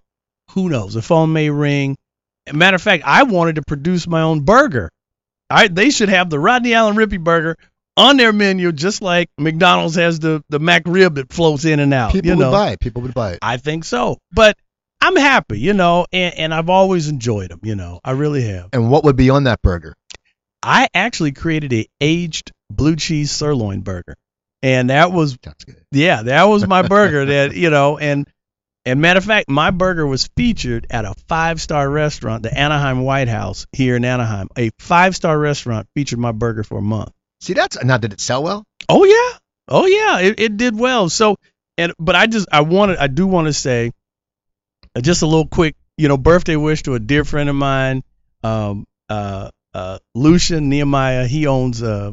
who knows? The phone may ring. Matter of fact, I wanted to produce my own burger. I they should have the Rodney Allen Rippy burger on their menu, just like McDonald's has the the McRib that floats in and out. People you would buy it. People would buy it. I think so. But I'm happy, you know, and, and I've always enjoyed them. You know, I really have. And what would be on that burger? I actually created a aged blue cheese sirloin burger, and that was That's good. yeah, that was my burger. That you know, and and matter of fact, my burger was featured at a five star restaurant, the Anaheim White House here in Anaheim. A five star restaurant featured my burger for a month. See, that's now. Did it sell well? Oh yeah, oh yeah, it, it did well. So and but I just I wanted I do want to say uh, just a little quick you know birthday wish to a dear friend of mine, um uh uh Lucian Nehemiah. He owns uh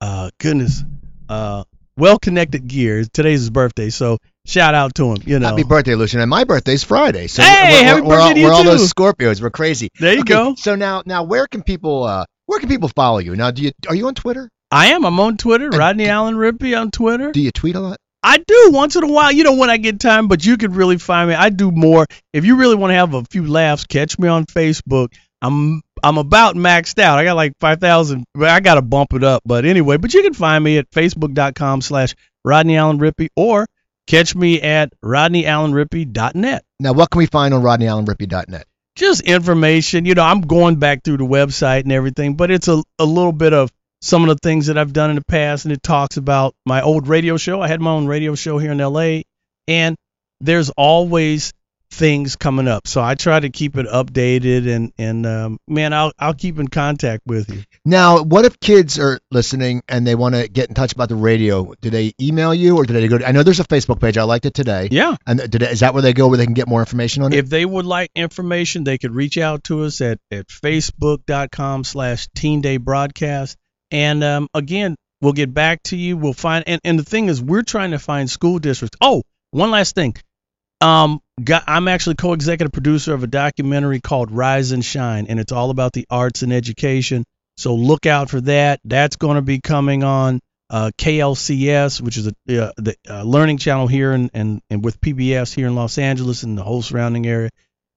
uh goodness uh well connected gear. Today's his birthday, so shout out to him. You know, Happy birthday, Lucian. And my birthday's Friday. So Hey, we're, happy we're, we're all, birthday to you we're all those. Scorpios. We're crazy. there you Okay, go. So now, now, where can people, uh, where can people follow you? Now, do you are you on Twitter? I am. I'm on Twitter. And- Rodney Allen Rippy on Twitter. Do you tweet a lot? I do once in a while, you know, when I get time, but you can really find me. I do more. If you really want to have a few laughs, catch me on Facebook. I'm I'm about maxed out. I got like five thousand. I got to bump it up, but anyway. But you can find me at facebook.com slash Rodney Allen Rippy or catch me at rodneyallenrippy.net. Now, what can we find on RodneyAllenRippy.net? Just information. You know, I'm going back through the website and everything, but it's a a little bit of some of the things that I've done in the past, and it talks about my old radio show. I had my own radio show here in L.A. and there's always things coming up. So I try to keep it updated and and um, man, I'll I'll keep in contact with you. Now, what if kids are listening and they want to get in touch about the radio? Do they email you or do they go? To, I know there's a Facebook page. I liked it today. Yeah. And did, is that where they go where they can get more information on it? If they would like information, they could reach out to us at, at facebook.com slash teen day broadcast. And um, again, we'll get back to you. We'll find and, and the thing is we're trying to find school districts. Oh, one last thing. Um, got, I'm actually co-executive producer of a documentary called Rise and Shine, and it's all about the arts and education. So look out for that. That's going to be coming on uh, KLCS, which is a uh, the uh, learning channel here and, and and with PBS here in Los Angeles and the whole surrounding area.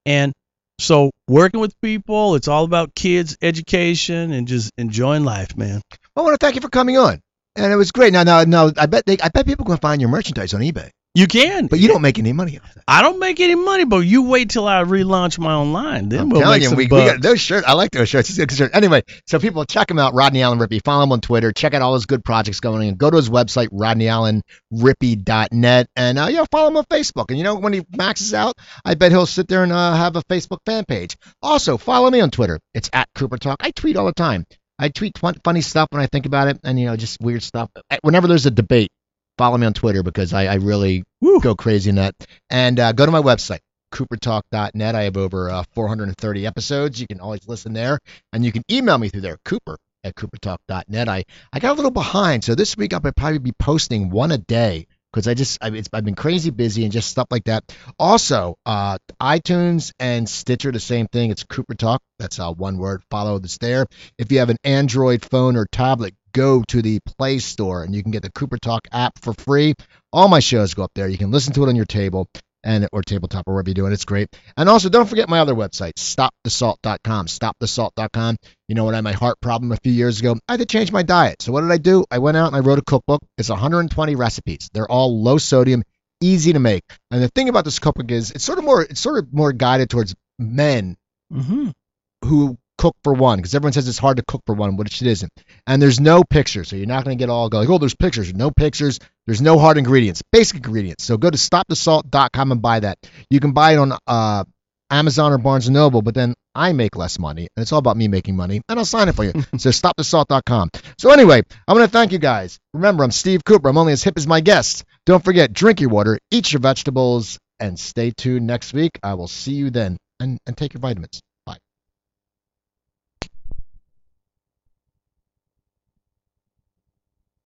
And so working with people, it's all about kids education and just enjoying life, man. I want to thank you for coming on. And it was great. Now, now, now, I bet they, I bet people can find your merchandise on eBay, You can, but you don't make any money off that. I don't make any money, but you wait till I relaunch my own line, then I'm we'll telling make you, some we, we got those shirts. I like those shirts. It's a good shirt. Anyway, so people check him out, Rodney Allen Rippy. Follow him on Twitter. Check out all his good projects going on. Go to his website, rodneyallenrippy.net, and uh, yeah, follow him on Facebook. And you know, when he maxes out, I bet he'll sit there and uh, have a Facebook fan page. Also, follow me on Twitter. It's at Cooper Talk. I tweet all the time. I tweet fun, funny stuff when I think about it, and you know, just weird stuff. Whenever there's a debate, follow me on Twitter because I, I really Woo. go crazy in that. And uh, go to my website, coopertalk.net. I have over uh, 430 episodes. You can always listen there, and you can email me through there, Cooper at coopertalk.net. I, I got a little behind, so this week I'll probably be posting one a day because I just I, it's, I've been crazy busy and just stuff like that. Also, uh, iTunes and Stitcher, the same thing. It's Cooper Talk. That's uh, one word. Follow this there. If you have an Android phone or tablet, go to the Play Store and you can get the Cooper Talk app for free. All my shows go up there. You can listen to it on your table and or tabletop or wherever you're doing. It's great. And also, don't forget my other website, stopthesalt.com. Stopthesalt.com. You know, when I had my heart problem a few years ago, I had to change my diet. So what did I do? I went out and I wrote a cookbook. It's 120 recipes. They're all low sodium, easy to make. And the thing about this cookbook is it's sort of more it's sort of more guided towards men hmm who cook for one because everyone says it's hard to cook for one, which it isn't. And there's no pictures, so you're not going to get all go like, oh, there's pictures. No pictures. There's no hard ingredients, basic ingredients. So go to stopthesalt.com and buy that. You can buy it on uh, Amazon or Barnes & Noble, but then I make less money, and it's all about me making money, and I'll sign it for you. so stopthesalt.com. So anyway, I want to thank you guys. Remember, I'm Steve Cooper. I'm only as hip as my guests. Don't forget, drink your water, eat your vegetables, and stay tuned next week. I will see you then, and, and take your vitamins.